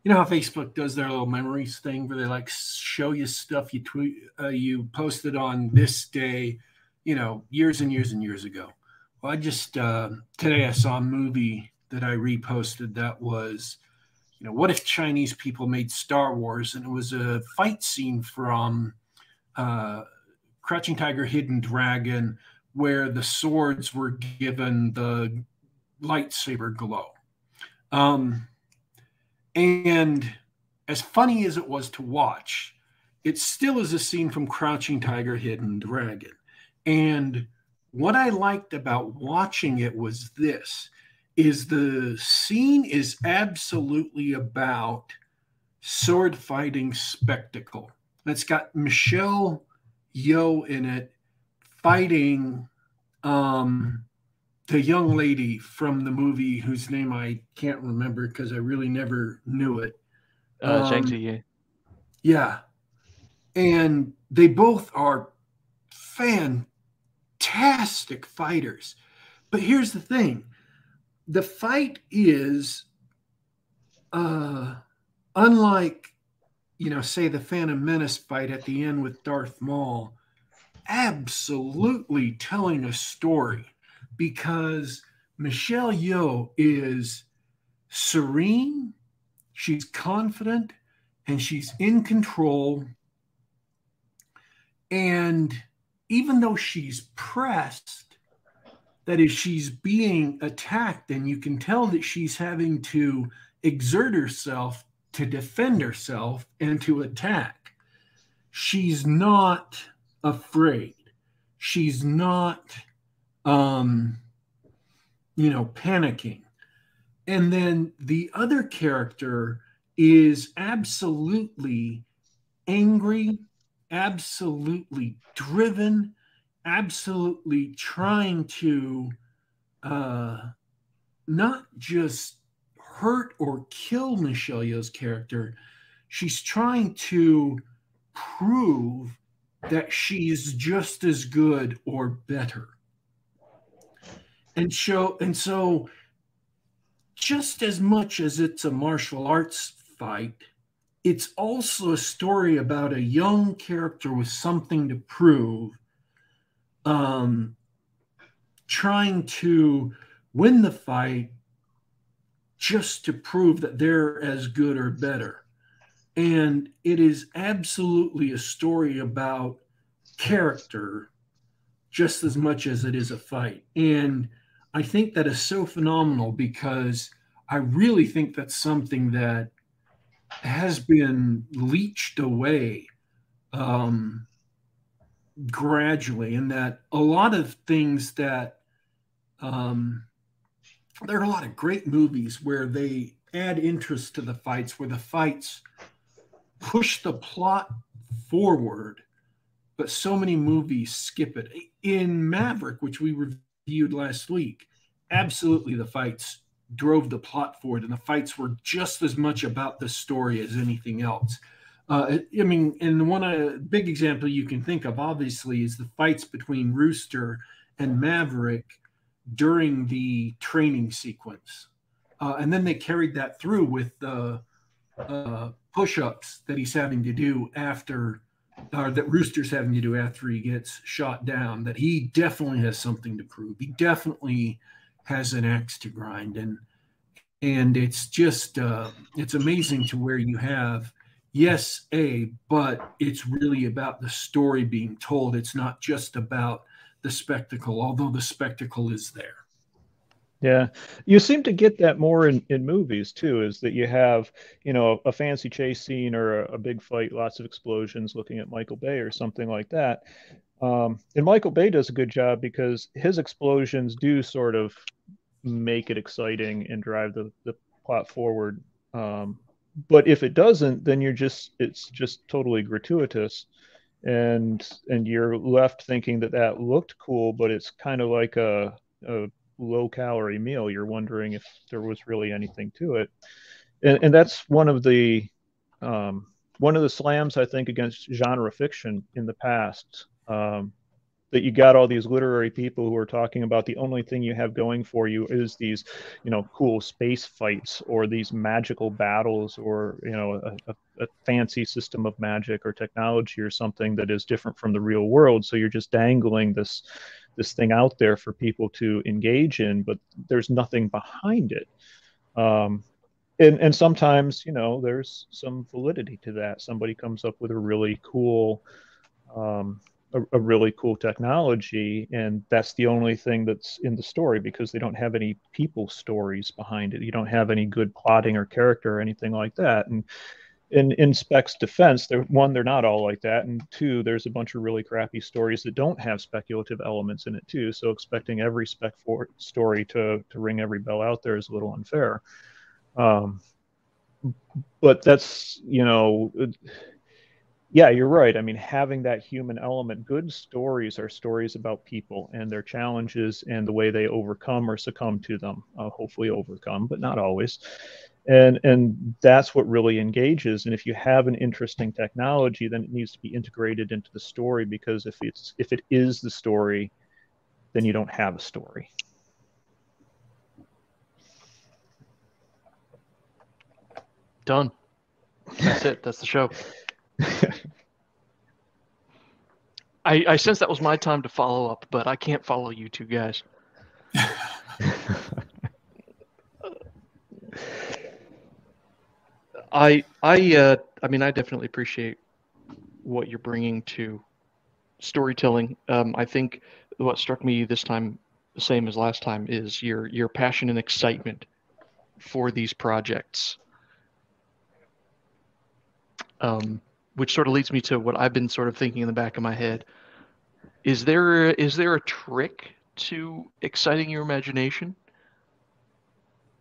You know how Facebook does their little memories thing where they like show you stuff you tweet, uh, you posted on this day, you know, years and years and years ago. Well, I just uh, today I saw a movie that I reposted that was, you know, what if Chinese people made Star Wars? And it was a fight scene from uh, Crouching Tiger, Hidden Dragon, where the swords were given the lightsaber glow. Um, and as funny as it was to watch, it still is a scene from Crouching Tiger, Hidden Dragon. And what I liked about watching it was this is the scene is absolutely about sword fighting spectacle. It's got Michelle Yeoh in it fighting um, the young lady from the movie whose name I can't remember because I really never knew it. Uh, um, Zhang Yeah. And they both are fantastic fighters. But here's the thing the fight is uh, unlike, you know, say the Phantom Menace fight at the end with Darth Maul, absolutely telling a story because Michelle Yeoh is serene, she's confident, and she's in control. And even though she's pressed, that is, she's being attacked, and you can tell that she's having to exert herself to defend herself and to attack. She's not afraid. She's not, um, you know, panicking. And then the other character is absolutely angry, absolutely driven, absolutely trying to uh, not just hurt or kill Michelle Yeoh's character. She's trying to prove that she's just as good or better. And show and so just as much as it's a martial arts fight, it's also a story about a young character with something to prove um, trying to win the fight just to prove that they're as good or better. And it is absolutely a story about character just as much as it is a fight. And I think that is so phenomenal because I really think that's something that has been leached away um, gradually, and that a lot of things that um, there are a lot of great movies where they add interest to the fights, where the fights push the plot forward, but so many movies skip it. In Maverick, which we reviewed last week, absolutely the fights drove the plot forward, and the fights were just as much about the story as anything else. Uh, I mean, and one uh, big example you can think of, obviously, is the fights between Rooster and Maverick during the training sequence. Uh, and then they carried that through with the uh, push ups that he's having to do after, or that Rooster's having to do after he gets shot down, that he definitely has something to prove. He definitely has an axe to grind. And and it's just uh, it's amazing to where you have yes a but it's really about the story being told it's not just about the spectacle although the spectacle is there yeah, you seem to get that more in, in movies too. Is that you have you know a fancy chase scene or a, a big fight, lots of explosions, looking at Michael Bay or something like that. Um, and Michael Bay does a good job because his explosions do sort of make it exciting and drive the, the plot forward. Um, but if it doesn't, then you're just it's just totally gratuitous, and and you're left thinking that that looked cool, but it's kind of like a, a low calorie meal, you're wondering if there was really anything to it. And, and that's one of the um, one of the slams I think against genre fiction in the past. Um, that you got all these literary people who are talking about the only thing you have going for you is these, you know, cool space fights or these magical battles or you know a, a, fancy system of magic or technology or something that is different from the real world. So you're just dangling this this thing out there for people to engage in, but there's nothing behind it. Um, and, and sometimes, you know, there's some validity to that. Somebody comes up with a really cool um, a, a, really cool technology, and that's the only thing that's in the story because they don't have any people stories behind it. You don't have any good plotting or character or anything like that. And in in Spec's defense, they're one, they're not all like that, and two, there's a bunch of really crappy stories that don't have speculative elements in it too. So expecting every SpecFic story to to ring every bell out there is a little unfair. Um, but that's you know yeah, you're right. I mean, having that human element, good stories are stories about people and their challenges and the way they overcome or succumb to them. Uh, hopefully, overcome, but not always. And and that's what really engages. And if you have an interesting technology, then it needs to be integrated into the story because if it's if it is the story, then you don't have a story. Done. That's it. That's the show. I, I sense that was my time to follow up, but I can't follow you two guys. I I uh, I mean I definitely appreciate what you're bringing to storytelling. Um, I think what struck me this time, the same as last time, is your your passion and excitement for these projects. Um, which sort of leads me to what I've been sort of thinking in the back of my head. Is there is there a trick to exciting your imagination?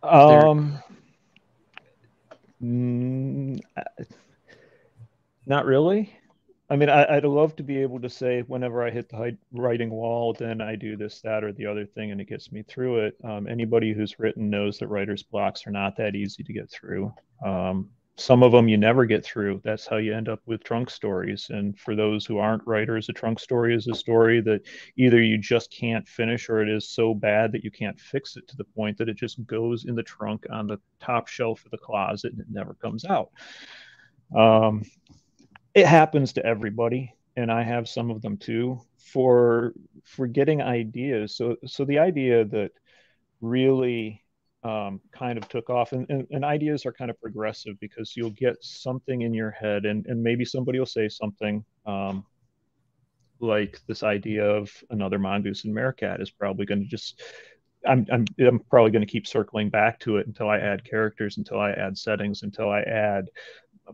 Um, mm, not really. I mean, I, would love to be able to say whenever I hit the writing wall, then I do this, that, or the other thing, and it gets me through it. Um, anybody who's written knows that writer's blocks are not that easy to get through. Um, some of them you never get through. That's how you end up with trunk stories. And for those who aren't writers, a trunk story is a story that either you just can't finish or it is so bad that you can't fix it to the point that it just goes in the trunk on the top shelf of the closet and it never comes out. Um, it happens to everybody, and I have some of them too. For for getting ideas, so so the idea that really um, kind of took off. And, and, and, ideas are kind of progressive because you'll get something in your head, and, and maybe somebody will say something um, like this idea of another mongoose and meerkat is probably going to just. I'm, I'm, I'm probably going to keep circling back to it until I add characters, until I add settings, until I add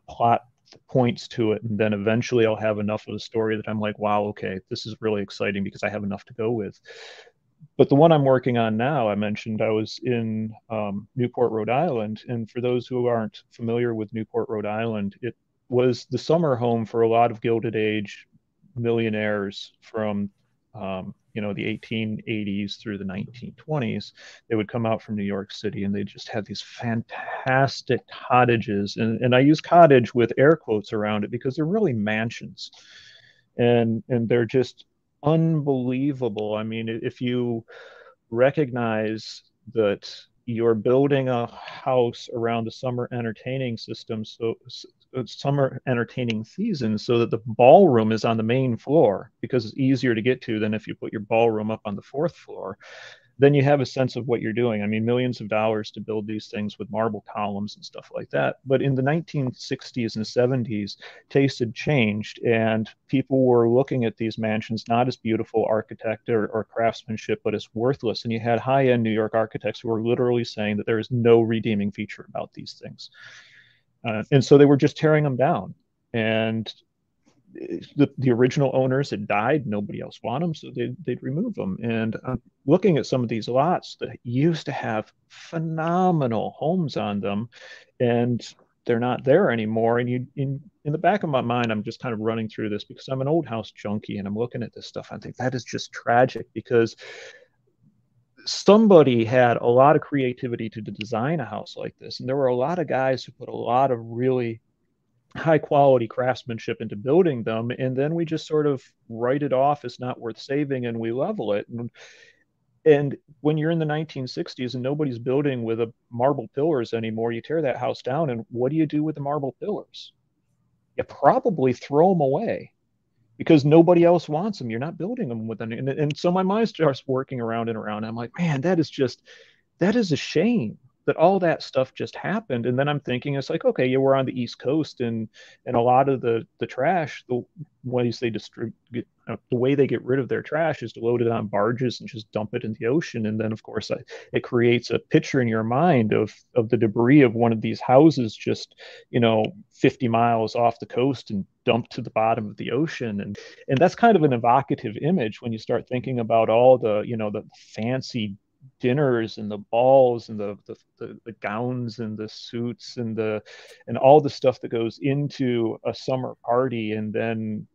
plot points to it. And then eventually I'll have enough of a story that I'm like, wow, okay, this is really exciting because I have enough to go with but the one I'm working on now, I mentioned I was in um, Newport, Rhode Island, and for those who aren't familiar with Newport, Rhode Island, it was the summer home for a lot of Gilded Age millionaires from um, you know the 1880s through the 1920s. They would come out from New York City, and they just had these fantastic cottages, and, and I use cottage with air quotes around it because they're really mansions, and and they're just unbelievable. I mean, if you recognize that you're building a house around the summer entertaining system, so uh, summer entertaining season, so that the ballroom is on the main floor because it's easier to get to than if you put your ballroom up on the fourth floor then you have a sense of what you're doing. I mean, millions of dollars to build these things with marble columns and stuff like that. But in the 1960s and 70s, taste had changed, and people were looking at these mansions not as beautiful architecture or craftsmanship, but as worthless. And you had high end New York architects who were literally saying that there is no redeeming feature about these things. Uh, and so they were just tearing them down. And the, the original owners had died nobody else wanted them so they'd, they'd remove them. And i'm looking at some of these lots that used to have phenomenal homes on them and they're not there anymore. And you in in the back of my mind i'm just kind of running through this because i'm an old house junkie and i'm looking at this stuff. I think that is just tragic because somebody had a lot of creativity to design a house like this. And there were a lot of guys who put a lot of really high quality craftsmanship into building them and then we just sort of write it off as not worth saving and we level it. And and when you're in the 1960s and nobody's building with a marble pillars anymore you tear that house down and what do you do with the marble pillars? You probably throw them away because nobody else wants them you're not building them with them and, and so my mind starts working around and around. I'm like man that is just that is a shame that all that stuff just happened and then i'm thinking it's like okay yeah we're on the east coast and and a lot of the the trash the ways they distribute uh, the way they get rid of their trash is to load it on barges and just dump it in the ocean and then of course it creates a picture in your mind of of the debris of one of these houses just you know 50 miles off the coast and dumped to the bottom of the ocean and and that's kind of an evocative image when you start thinking about all the you know the fancy dinners and the balls and the, the, the, the, gowns and the suits and the and all the stuff that goes into a summer party and then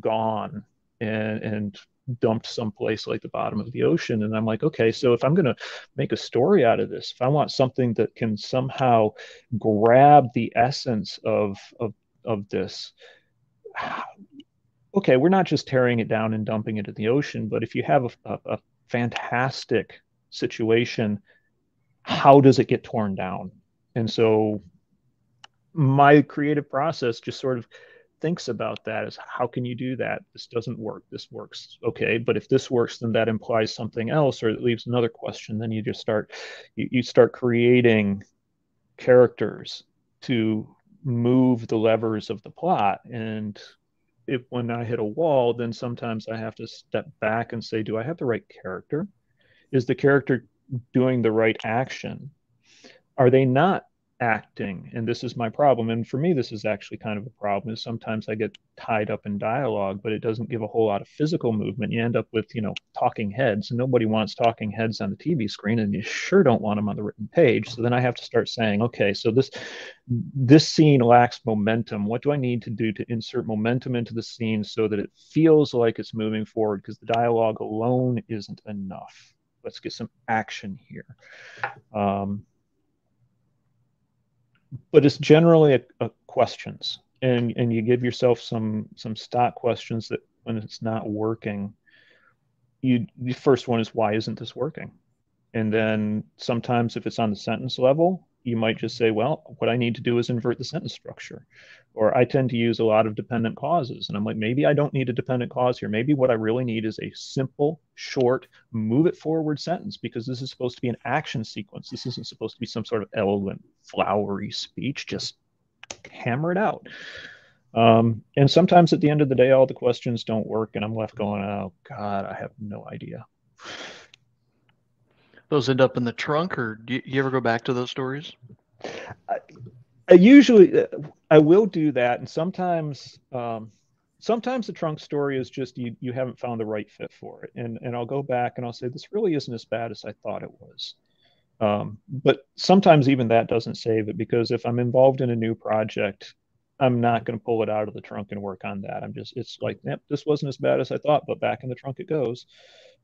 gone and and dumped someplace like the bottom of the ocean. And i'm like okay so if i'm going to make a story out of this if i want something that can somehow grab the essence of of of this okay we're not just tearing it down and dumping it in the ocean but if you have a, a, a fantastic situation how does it get torn down? And so my creative process just sort of thinks about that is how can you do that? This doesn't work. This works okay but if this works then that implies something else or it leaves another question. Then you just start you, you start creating characters to move the levers of the plot. And if when i hit a wall then sometimes i have to step back and say do i have the right character is the character doing the right action? Are they not acting? And this is my problem. And for me this is actually kind of a problem is sometimes i get tied up in dialogue but it doesn't give a whole lot of physical movement. You end up with you know talking heads and nobody wants talking heads on the tv screen and you sure don't want them on the written page. So then i have to start saying okay so this this scene lacks momentum. What do i need to do to insert momentum into the scene so that it feels like it's moving forward? Because the dialogue alone isn't enough let's get some action here. Um, but it's generally a, a questions and and you give yourself some some stock questions that when it's not working you the first one is why isn't this working? And then sometimes if it's on the sentence level you might just say, well, what I need to do is invert the sentence structure. Or I tend to use a lot of dependent clauses. And I'm like, maybe I don't need a dependent clause here. Maybe what I really need is a simple, short, move it forward sentence because this is supposed to be an action sequence. This isn't supposed to be some sort of elegant, flowery speech. Just hammer it out. Um, and sometimes at the end of the day, all the questions don't work. And I'm left going, oh, God, I have no idea those end up in the trunk, or do you, ever go back to those stories? I, I, usually I will do that, and sometimes um, sometimes the trunk story is just you you haven't found the right fit for it, and and I'll go back and I'll say this really isn't as bad as I thought it was. Um, but sometimes even that doesn't save it because if I'm involved in a new project, I'm not going to pull it out of the trunk and work on that. I'm just, it's like, yep, this wasn't as bad as I thought, but back in the trunk it goes.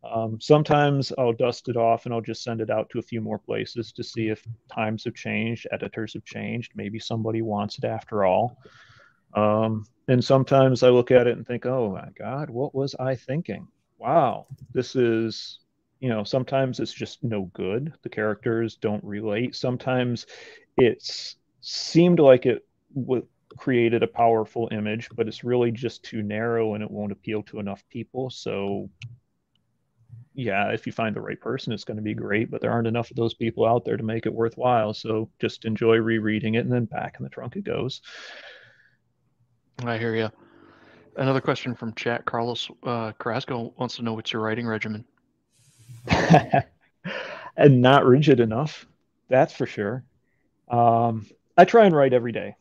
Um, sometimes I'll dust it off and I'll just send it out to a few more places to see if times have changed, editors have changed, maybe somebody wants it after all. Um, and sometimes I look at it and think, oh my God, what was I thinking? Wow, this is, you know, sometimes it's just no good. The characters don't relate. Sometimes it's seemed like it w- created a powerful image, but it's really just too narrow and it won't appeal to enough people. So yeah, if you find the right person, it's going to be great, but there aren't enough of those people out there to make it worthwhile. So just enjoy rereading it and then back in the trunk it goes. I hear you. Another question from chat. Carlos uh, Carrasco wants to know what's your writing regimen? and not rigid enough. That's for sure. Um, I try and write every day.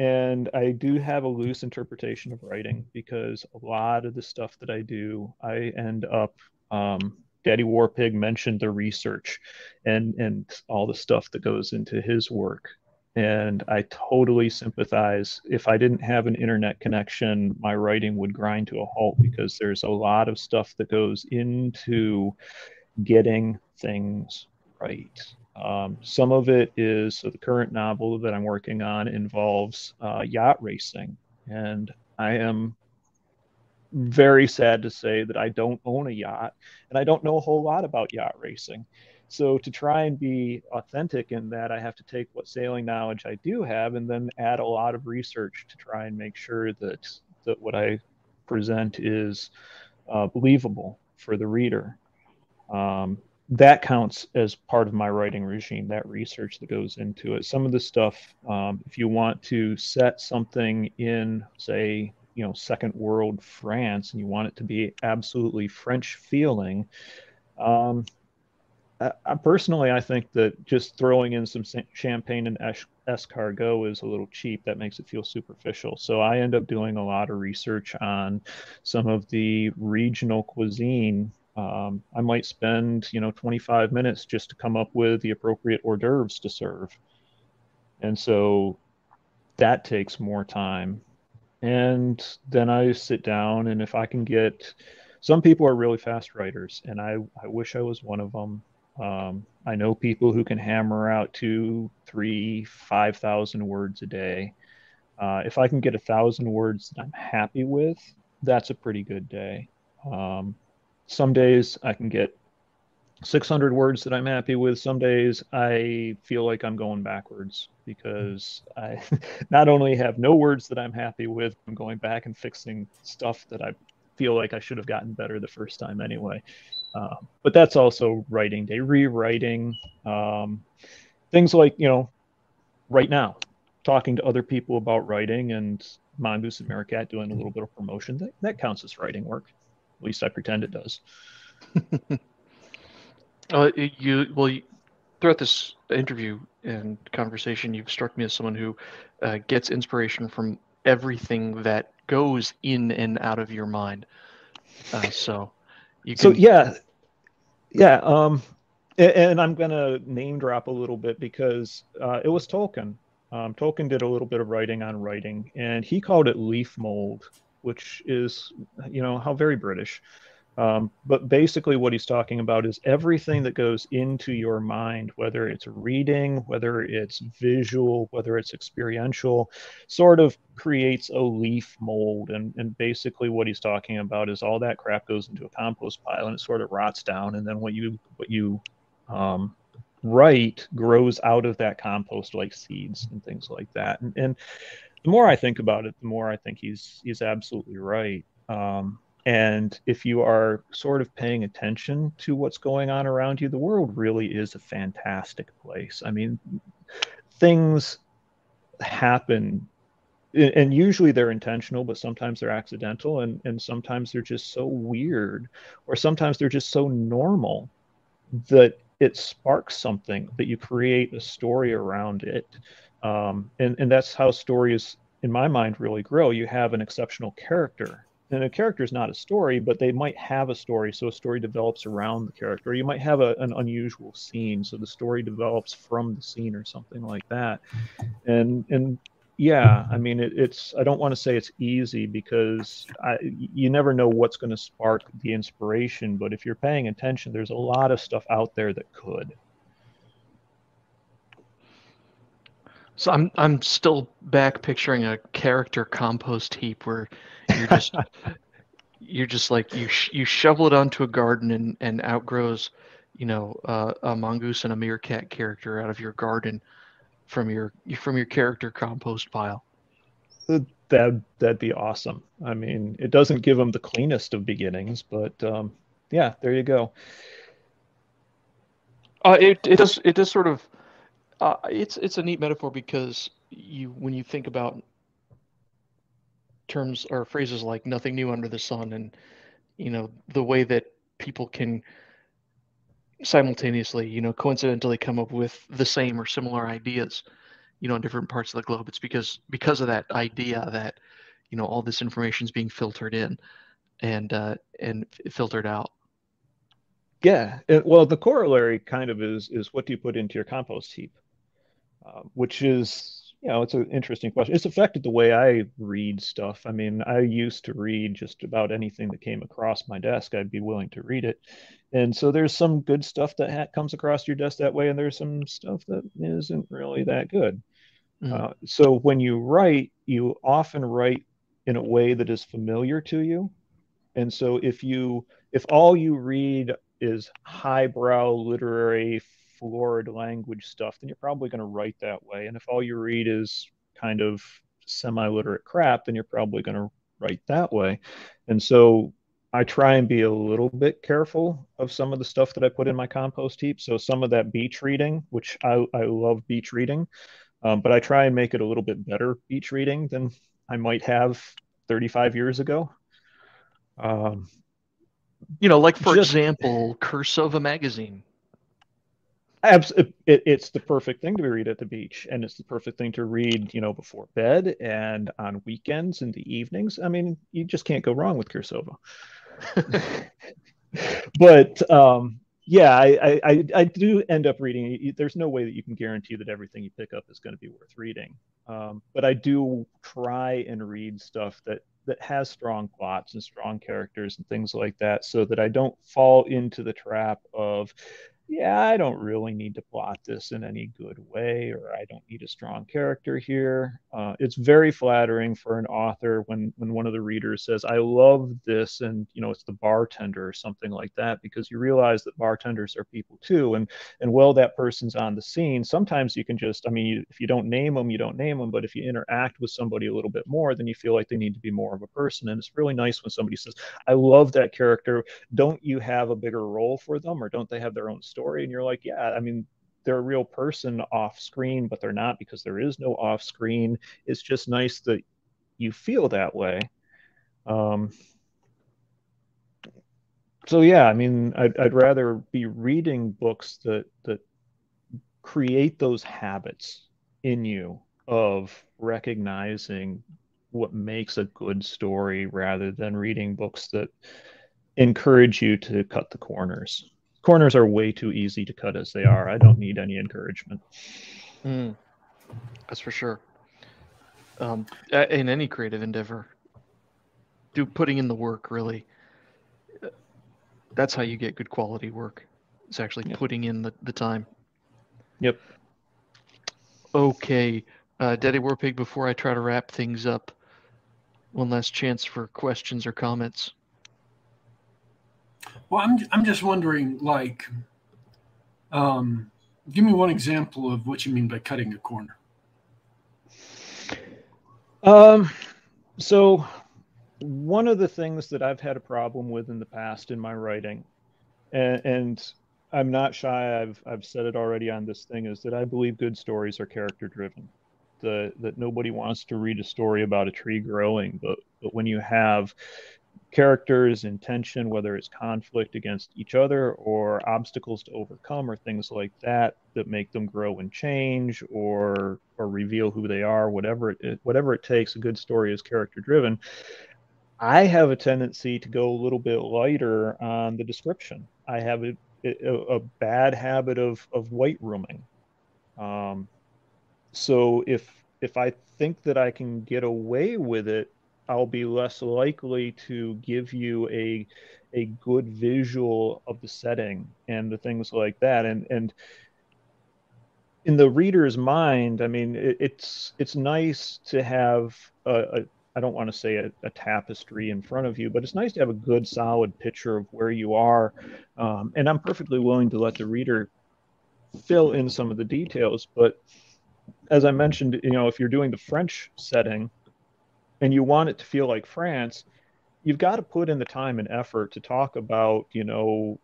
And I do have a loose interpretation of writing because a lot of the stuff that I do, I end up um, Daddy Warpig mentioned the research and and all the stuff that goes into his work. And I totally sympathize. If I didn't have an internet connection, my writing would grind to a halt because there's a lot of stuff that goes into getting things right. Um, some of it is so the current novel that I'm working on involves uh, yacht racing, and I am very sad to say that I don't own a yacht and I don't know a whole lot about yacht racing. So to try and be authentic in that, I have to take what sailing knowledge I do have and then add a lot of research to try and make sure that that what I present is uh, believable for the reader. Um, that counts as part of my writing regime that research that goes into it. Some of the stuff um, if you want to set something in say you know second world france and you want it to be absolutely french feeling um, I, I personally i think that just throwing in some champagne and escargot is a little cheap. That makes it feel superficial. So i end up doing a lot of research on some of the regional cuisine um, I might spend, you know, 25 minutes just to come up with the appropriate hors d'oeuvres to serve. And so that takes more time. And then I sit down, and if I can get, some people are really fast writers, and I, I wish I was one of them. Um, I know people who can hammer out two, three, five thousand words a day. Uh, if I can get a thousand words that I'm happy with, that's a pretty good day. Um, some days I can get 600 words that I'm happy with. Some days I feel like I'm going backwards because I not only have no words that I'm happy with, I'm going back and fixing stuff that I feel like I should have gotten better the first time anyway. Uh, but that's also writing day, rewriting, um, things like, you know, right now, talking to other people about writing and Mongoose and Meerkat doing a little bit of promotion, that, that counts as writing work. At least I pretend it does. uh, you well, you, throughout this interview and conversation, you've struck me as someone who uh, gets inspiration from everything that goes in and out of your mind. Uh, so, you can... so yeah, yeah. Um, and, and I'm gonna name drop a little bit because uh, it was Tolkien. Um, Tolkien did a little bit of writing on writing, and he called it leaf mold which is, you know, how very British. Um, but basically, what he's talking about is everything that goes into your mind, whether it's reading, whether it's visual, whether it's experiential, sort of creates a leaf mold. And, and basically, what he's talking about is all that crap goes into a compost pile and it sort of rots down. And then what you what you um, write grows out of that compost like seeds and things like that. And, and the more I think about it, the more I think he's he's absolutely right. Um, and if you are sort of paying attention to what's going on around you, the world really is a fantastic place. I mean, things happen and usually they're intentional but sometimes they're accidental and and sometimes they're just so weird or sometimes they're just so normal that it sparks something that you create a story around it um, and, and that's how stories, in my mind, really grow. You have an exceptional character. And a character is not a story, but they might have a story. So a story develops around the character. You might have a, an unusual scene. So the story develops from the scene or something like that. And, and yeah, I mean, it, it's, I don't want to say it's easy because I, you never know what's going to spark the inspiration. But if you're paying attention, there's a lot of stuff out there that could. So I'm I'm still back picturing a character compost heap where you're just you're just like you sh- you shovel it onto a garden and and outgrows you know uh, a mongoose and a meerkat character out of your garden from your from your character compost pile. That that'd be awesome. I mean, it doesn't give them the cleanest of beginnings, but um, yeah, there you go. Uh, it it does it does sort of uh, it's it's a neat metaphor because you when you think about terms or phrases like nothing new under the sun and you know the way that people can simultaneously you know coincidentally come up with the same or similar ideas you know in different parts of the globe it's because because of that idea that you know all this information is being filtered in and uh, and filtered out. Yeah. Well the corollary kind of is is what do you put into your compost heap um, which is you know it's an interesting question. It's affected the way i read stuff. I mean i used to read just about anything that came across my desk. I'd be willing to read it. And so there's some good stuff that ha- comes across your desk that way and there's some stuff that isn't really that good. Mm. uh, so when you write you often write in a way that is familiar to you. And so if you if all you read is highbrow literary florid language stuff, then you're probably going to write that way. And if all you read is kind of semi literate crap, then you're probably going to write that way. And so I try and be a little bit careful of some of the stuff that I put in my compost heap. So some of that beach reading, which I, I love beach reading, um, but I try and make it a little bit better beach reading than I might have 35 years ago. Um, you know, like for just, example, a magazine. Abs- it, it's the perfect thing to read at the beach, and it's the perfect thing to read, you know, before bed and on weekends in the evenings. I mean, you just can't go wrong with Cirsova. but um, yeah, I, I, I do end up reading. There's no way that you can guarantee that everything you pick up is going to be worth reading. Um, but I do try and read stuff that that has strong plots and strong characters and things like that, so that I don't fall into the trap of yeah, I don't really need to plot this in any good way, or I don't need a strong character here. Uh, it's very flattering for an author when when one of the readers says, "I love this," and you know it's the bartender or something like that, because you realize that bartenders are people too, and and while that person's on the scene, sometimes you can just, I mean, if you don't name them, you don't name them, but if you interact with somebody a little bit more, then you feel like they need to be more of a person, and it's really nice when somebody says, "I love that character. Don't you have a bigger role for them, or don't they have their own story?" Story and you're like yeah i mean they're a real person off screen but they're not because there is no off screen. It's just nice that you feel that way. Um, so yeah i mean I'd, I'd rather be reading books that that create those habits in you of recognizing what makes a good story rather than reading books that encourage you to cut the corners corners are way too easy to cut as they are. I don't need any encouragement. Mm, that's for sure. Um, in any creative endeavor, do putting in the work really. That's how you get good quality work. It's actually yep. putting in the, the time. Yep. Okay, uh, Daddy Warpig. Before I try to wrap things up, one last chance for questions or comments. Well, I'm I'm just wondering, like, um, give me one example of what you mean by cutting a corner. Um, so one of the things that I've had a problem with in the past in my writing, and, and I'm not shy. I've I've said it already on this thing is that I believe good stories are character driven. The, that nobody wants to read a story about a tree growing, but but when you have characters in tension, whether it's conflict against each other or obstacles to overcome or things like that that make them grow and change or or reveal who they are, whatever it whatever it takes. A good story is character driven. I have a tendency to go a little bit lighter on the description. I have a, a, a bad habit of of white rooming. Um, so if if I think that I can get away with it I'll be less likely to give you a a good visual of the setting and the things like that. And and in the reader's mind, I mean, it, it's it's nice to have a, a I don't want to say a, a, tapestry in front of you, but it's nice to have a good, solid picture of where you are. Um, and I'm perfectly willing to let the reader fill in some of the details. But as I mentioned, you know, if you're doing the French setting, and you want it to feel like France, you've got to put in the time and effort to talk about, you know,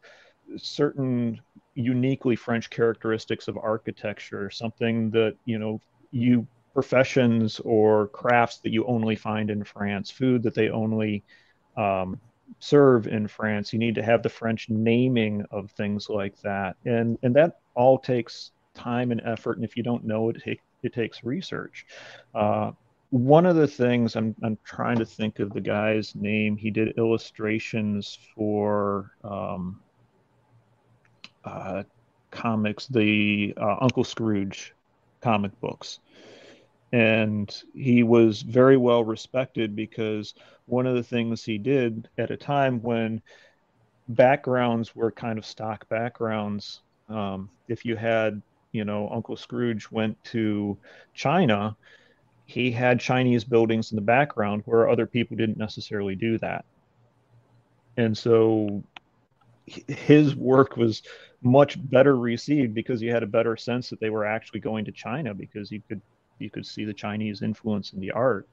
certain uniquely French characteristics of architecture, something that, you know, you professions or crafts that you only find in France, food that they only um, serve in France. You need to have the French naming of things like that. And, and that all takes time and effort. And if you don't know it, it, it takes research. Uh, one of the things I'm I'm trying to think of the guy's name. He did illustrations for um, uh, comics, the uh, Uncle Scrooge comic books, and he was very well respected because one of the things he did at a time when backgrounds were kind of stock backgrounds. Um, if you had, you know, Uncle Scrooge went to China he had Chinese buildings in the background where other people didn't necessarily do that. And so his work was much better received because you had a better sense that they were actually going to China because you could you could see the Chinese influence in the art.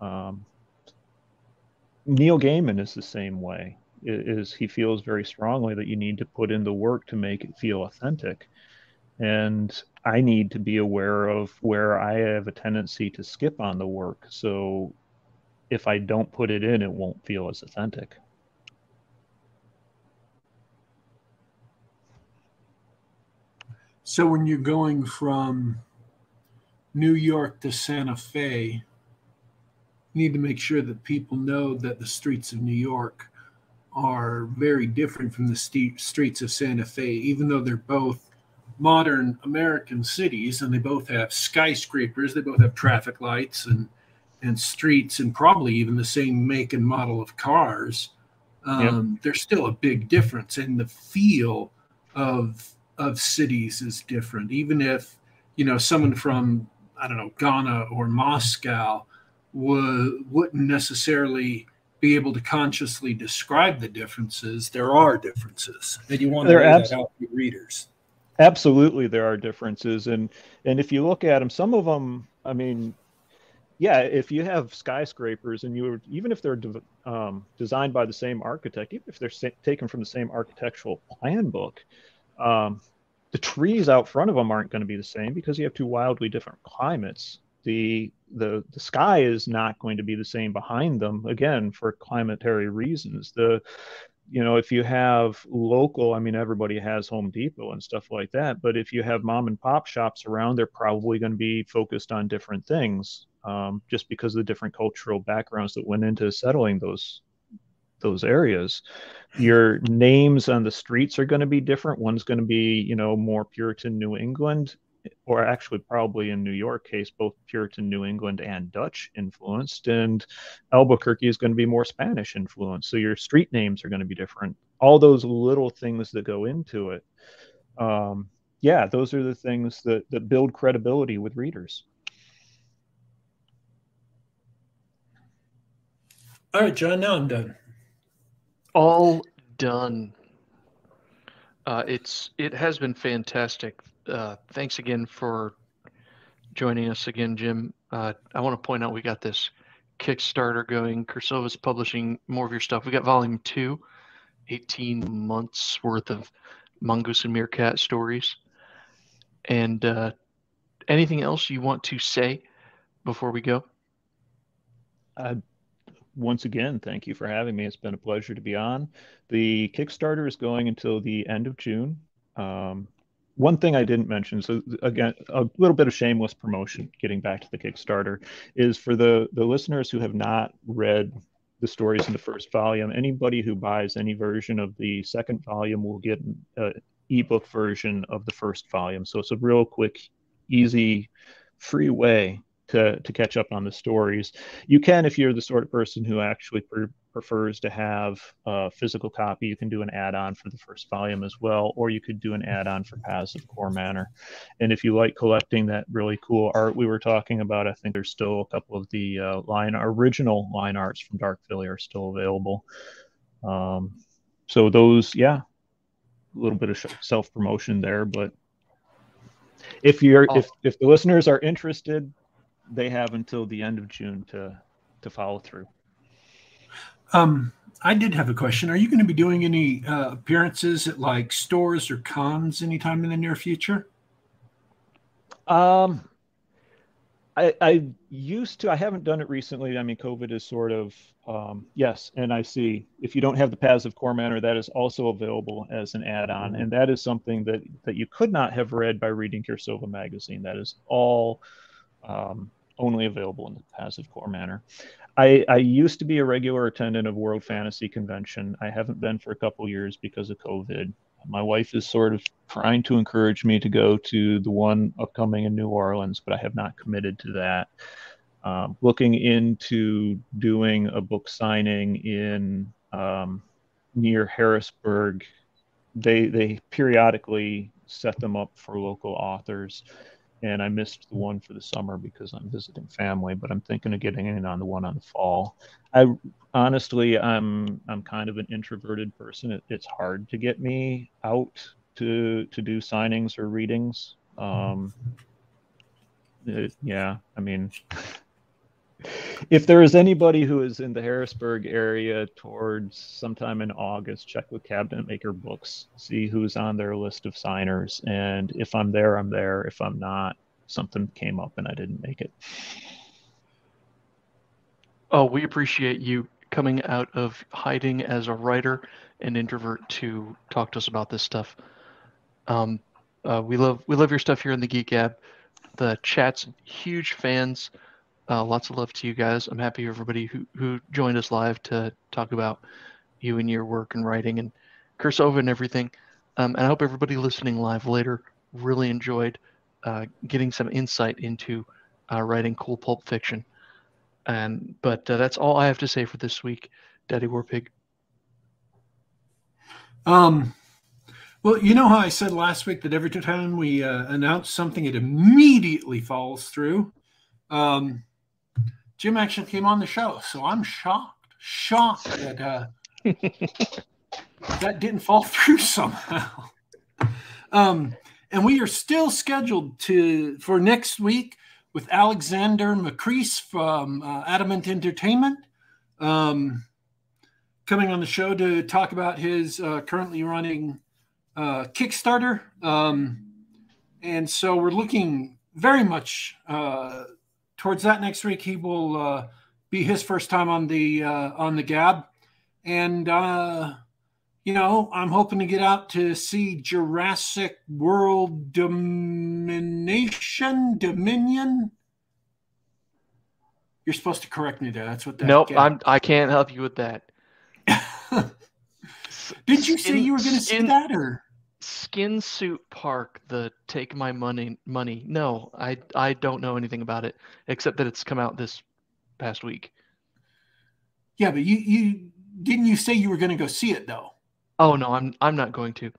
Um, Neil Gaiman is the same way. is he feels very strongly that you need to put in the work to make it feel authentic and i need to be aware of where i have a tendency to skip on the work. So if i don't put it in it won't feel as authentic. So when you're going from new york to santa fe you need to make sure that people know that the streets of new york are very different from the st- streets of Santa Fe, even though they're both modern American cities and they both have skyscrapers, they both have traffic lights and and streets and probably even the same make and model of cars. Um, yep. There's still a big difference, and the feel of of cities is different. Even if you know someone from I don't know Ghana or Moscow would wouldn't necessarily be able to consciously describe the differences, there are differences, and you want to lay abs- that out for readers. Absolutely, there are differences, and and if you look at them, some of them, I mean, yeah, if you have skyscrapers and you even if they're de- um, designed by the same architect, even if they're sa- taken from the same architectural plan book, um, the trees out front of them aren't going to be the same because you have two wildly different climates. The the the sky is not going to be the same behind them again for climatary reasons. The you know if you have local i mean everybody has home depot and stuff like that but if you have mom and pop shops around they're probably going to be focused on different things um, just because of the different cultural backgrounds that went into settling those those areas. Your names on the streets are going to be different. One's going to be you know more puritan new england or actually probably in New York case, both Puritan New England and Dutch influenced, and Albuquerque is going to be more Spanish influenced. So your street names are going to be different. All those little things that go into it. Um, yeah, those are the things that, that build credibility with readers. All right, John, now I'm done. All done. Uh, it's it has been fantastic uh, thanks again for joining us again, Jim. Uh, I want to point out we got this Kickstarter going. Cirsova's publishing more of your stuff. We got volume two, 18 months worth of Mongoose and Meerkat stories. And uh, anything else you want to say before we go? Uh, once again, thank you for having me. It's been a pleasure to be on. The Kickstarter is going until the end of June. Um, one thing I didn't mention, so again, a little bit of shameless promotion, getting back to the Kickstarter, is for the the listeners who have not read the stories in the first volume. Anybody who buys any version of the second volume will get an ebook version of the first volume. So it's a real quick, easy, free way to to catch up on the stories. You can if you're the sort of person who actually per, prefers to have a physical copy. You can do an add-on for the first volume as well, or you could do an add-on for Paths of Dorrinal. And if you like collecting that really cool art we were talking about, I think there's still a couple of the uh, line original line arts from Dark Filly are still available. Um, so those, yeah, a little bit of self promotion there, but if you're oh. if if the listeners are interested they have until the end of June to to follow through. Um, I did have a question. Are you going to be doing any uh, appearances at like stores or cons anytime in the near future? Um, I, I used to. I haven't done it recently. I mean, COVID is sort of um, yes, and I see. If you don't have the Paths of Dorrinal, that is also available as an add-on, mm-hmm. and that is something that that you could not have read by reading Cirsova magazine. That is all um, only available in the Paths of Dorrinal. I, I used to be a regular attendant of World Fantasy Convention. I haven't been for a couple years because of COVID. My wife is sort of trying to encourage me to go to the one upcoming in New Orleans, but I have not committed to that. Um, looking into doing a book signing in um, near Harrisburg. They they periodically set them up for local authors and I missed the one for the summer because I'm visiting family, but I'm thinking of getting in on the one on the fall. I honestly, I'm I'm kind of an introverted person. It, it's hard to get me out to to do signings or readings. Um, it, yeah, I mean, if there is anybody who is in the Harrisburg area towards sometime in August, check with Cabinet Maker Books, see who's on their list of signers, and if I'm there, I'm there. If I'm not, something came up and I didn't make it. Oh, we appreciate you coming out of hiding as a writer and introvert to talk to us about this stuff. Um, uh, we love we love your stuff here in the Geek Gab. The chat's huge fans. Uh, lots of love to you guys. I'm happy everybody who who joined us live to talk about you and your work and writing and Cirsova and everything. Um, and I hope everybody listening live later really enjoyed uh, getting some insight into uh, writing cool pulp fiction. And but uh, that's all I have to say for this week, Daddy Warpig. Um, well, you know how I said last week that every time we uh, announce something, it immediately falls through. Um, Jim actually came on the show, so I'm shocked, shocked that uh, that didn't fall through somehow. Um, and we are still scheduled to for next week with Alexander Macris from uh, Adamant Entertainment. Um, coming on the show to talk about his uh, currently running uh, Kickstarter. Um, and so we're looking very much uh, towards that next week. He will uh, be his first time on the uh, on the Gab, and uh, you know I'm hoping to get out to see Jurassic World Domination Dominion. You're supposed to correct me there. That's what that. Nope, I'm. I can't help you with that. Did you say you were going to see that or? Skin Suit Park, the Take My Money money. No, I I don't know anything about it except that it's come out this past week. Yeah, but you you didn't you say you were going to go see it though? Oh no, I'm I'm not going to.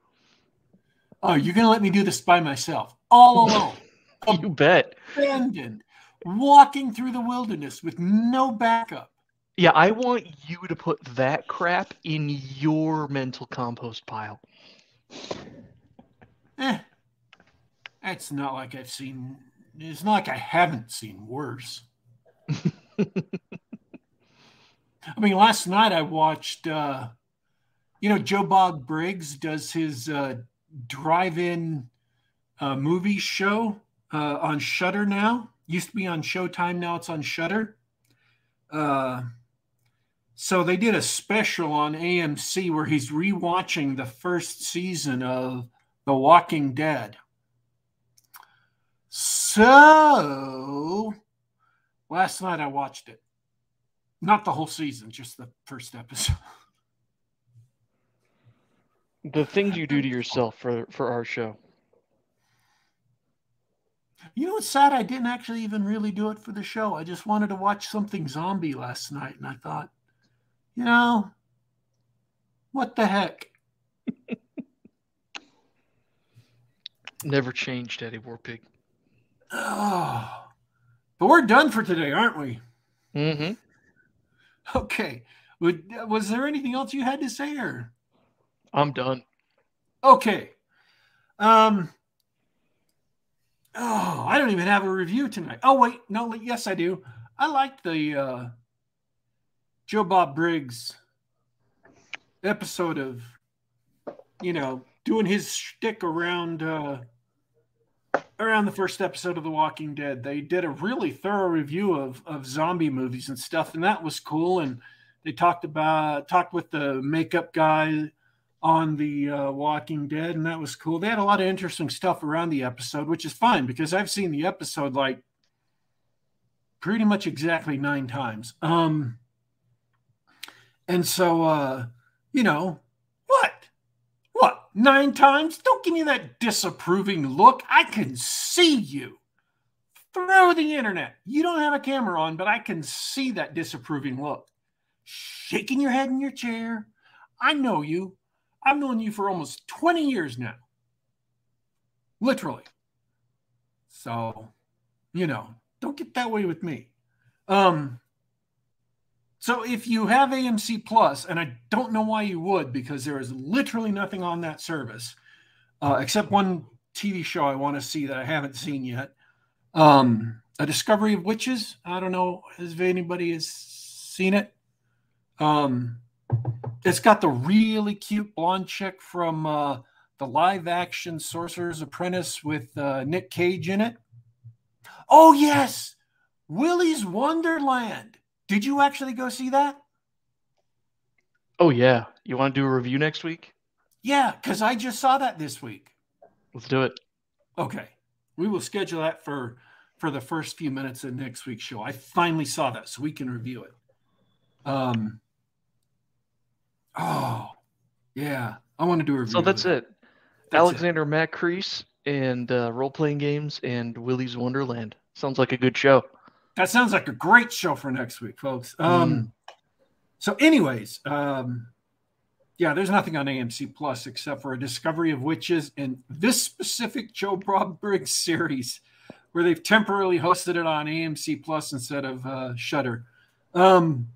Oh, you're going to let me do this by myself, all alone. you bet. Abandoned, walking through the wilderness with no backup. Yeah, I want you to put that crap in your mental compost pile. Eh, it's not like I've seen. It's not like I haven't seen worse. I mean, last night I watched. Uh, you know, Joe Bob Briggs does his uh, drive-in uh, movie show uh, on Shudder now. Used to be on Showtime. Now it's on Shudder. Uh, so they did a special on AMC where he's rewatching the first season of The Walking Dead. So last night I watched it. Not the whole season, just the first episode. The things you do to yourself for for our show. You know what's sad? I didn't actually even really do it for the show. I just wanted to watch something zombie last night, and I thought, you know, what the heck? Never changed, Daddy Warpig. Oh, but we're done for today, aren't we? Mm-hmm. Okay. Was there anything else you had to say, or? I'm done. Okay. Um. Oh, I don't even have a review tonight. Oh wait, no, yes I do. I like the uh, Joe Bob Briggs episode of, you know, doing his shtick around uh, around the first episode of The Walking Dead. They did a really thorough review of of zombie movies and stuff, and that was cool. And they talked about talked with the makeup guy on the uh, Walking Dead, and that was cool. They had a lot of interesting stuff around the episode, which is fine because I've seen the episode like pretty much exactly nine times. Um, and so, uh, you know, what? What? Nine times? Don't give me that disapproving look. I can see you through the internet. You don't have a camera on, but I can see that disapproving look. Shaking your head in your chair. I know you. I've known you for almost 20 years now. Literally. So, you know, don't get that way with me. Um, so if you have AMC Plus, and I don't know why you would, because there is literally nothing on that service uh, except one TV show I want to see that I haven't seen yet. Um, A Discovery of Witches. I don't know if anybody has seen it. Um, it's got the really cute blonde chick from uh, the live action Sorcerer's Apprentice with uh, Nick Cage in it. Oh, yes. Willy's Wonderland. Did you actually go see that? Oh, yeah. You want to do a review next week? Yeah, because I just saw that this week. Let's do it. Okay. We will schedule that for for the first few minutes of next week's show. I finally saw that, so we can review it. Um. Oh, yeah. I want to do a review. So that's it. That's Alexander Macris and uh, role playing games and Willy's Wonderland. Sounds like a good show. That sounds like a great show for next week, folks. Um, So, anyways, um, yeah, there's nothing on AMC Plus except for a Discovery of Witches in this specific Joe Briggs series, where they've temporarily hosted it on AMC Plus instead of uh, Shudder. Um,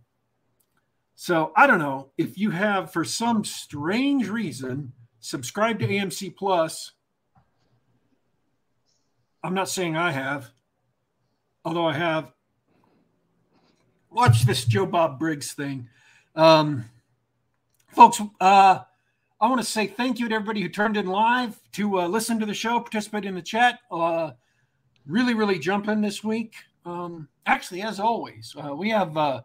so I don't know if you have, for some strange reason, subscribed to AMC Plus. I'm not saying I have, although I have. Watch this Joe Bob Briggs thing. Um, folks, uh, I want to say thank you to everybody who turned in live to uh, listen to the show, participate in the chat. Uh, really, really jumping this week. Um, actually, as always, uh, we have uh,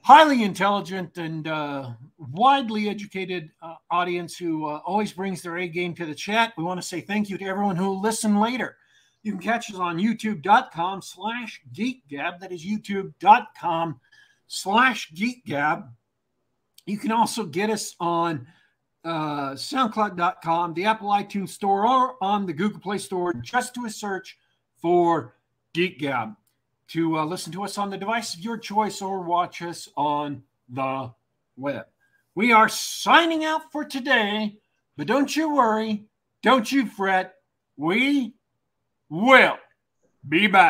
highly intelligent and uh, widely educated uh, audience who uh, always brings their A game to the chat. We want to say thank you to everyone who will listen later. You can catch us on youtube.com slash geekgab. That is youtube.com slash geekgab. You can also get us on uh, soundcloud.com, the Apple iTunes Store, or on the Google Play Store. Just do a search for Geek Gab to uh, listen to us on the device of your choice or watch us on the web. We are signing out for today, but don't you worry, don't you fret. We will be back.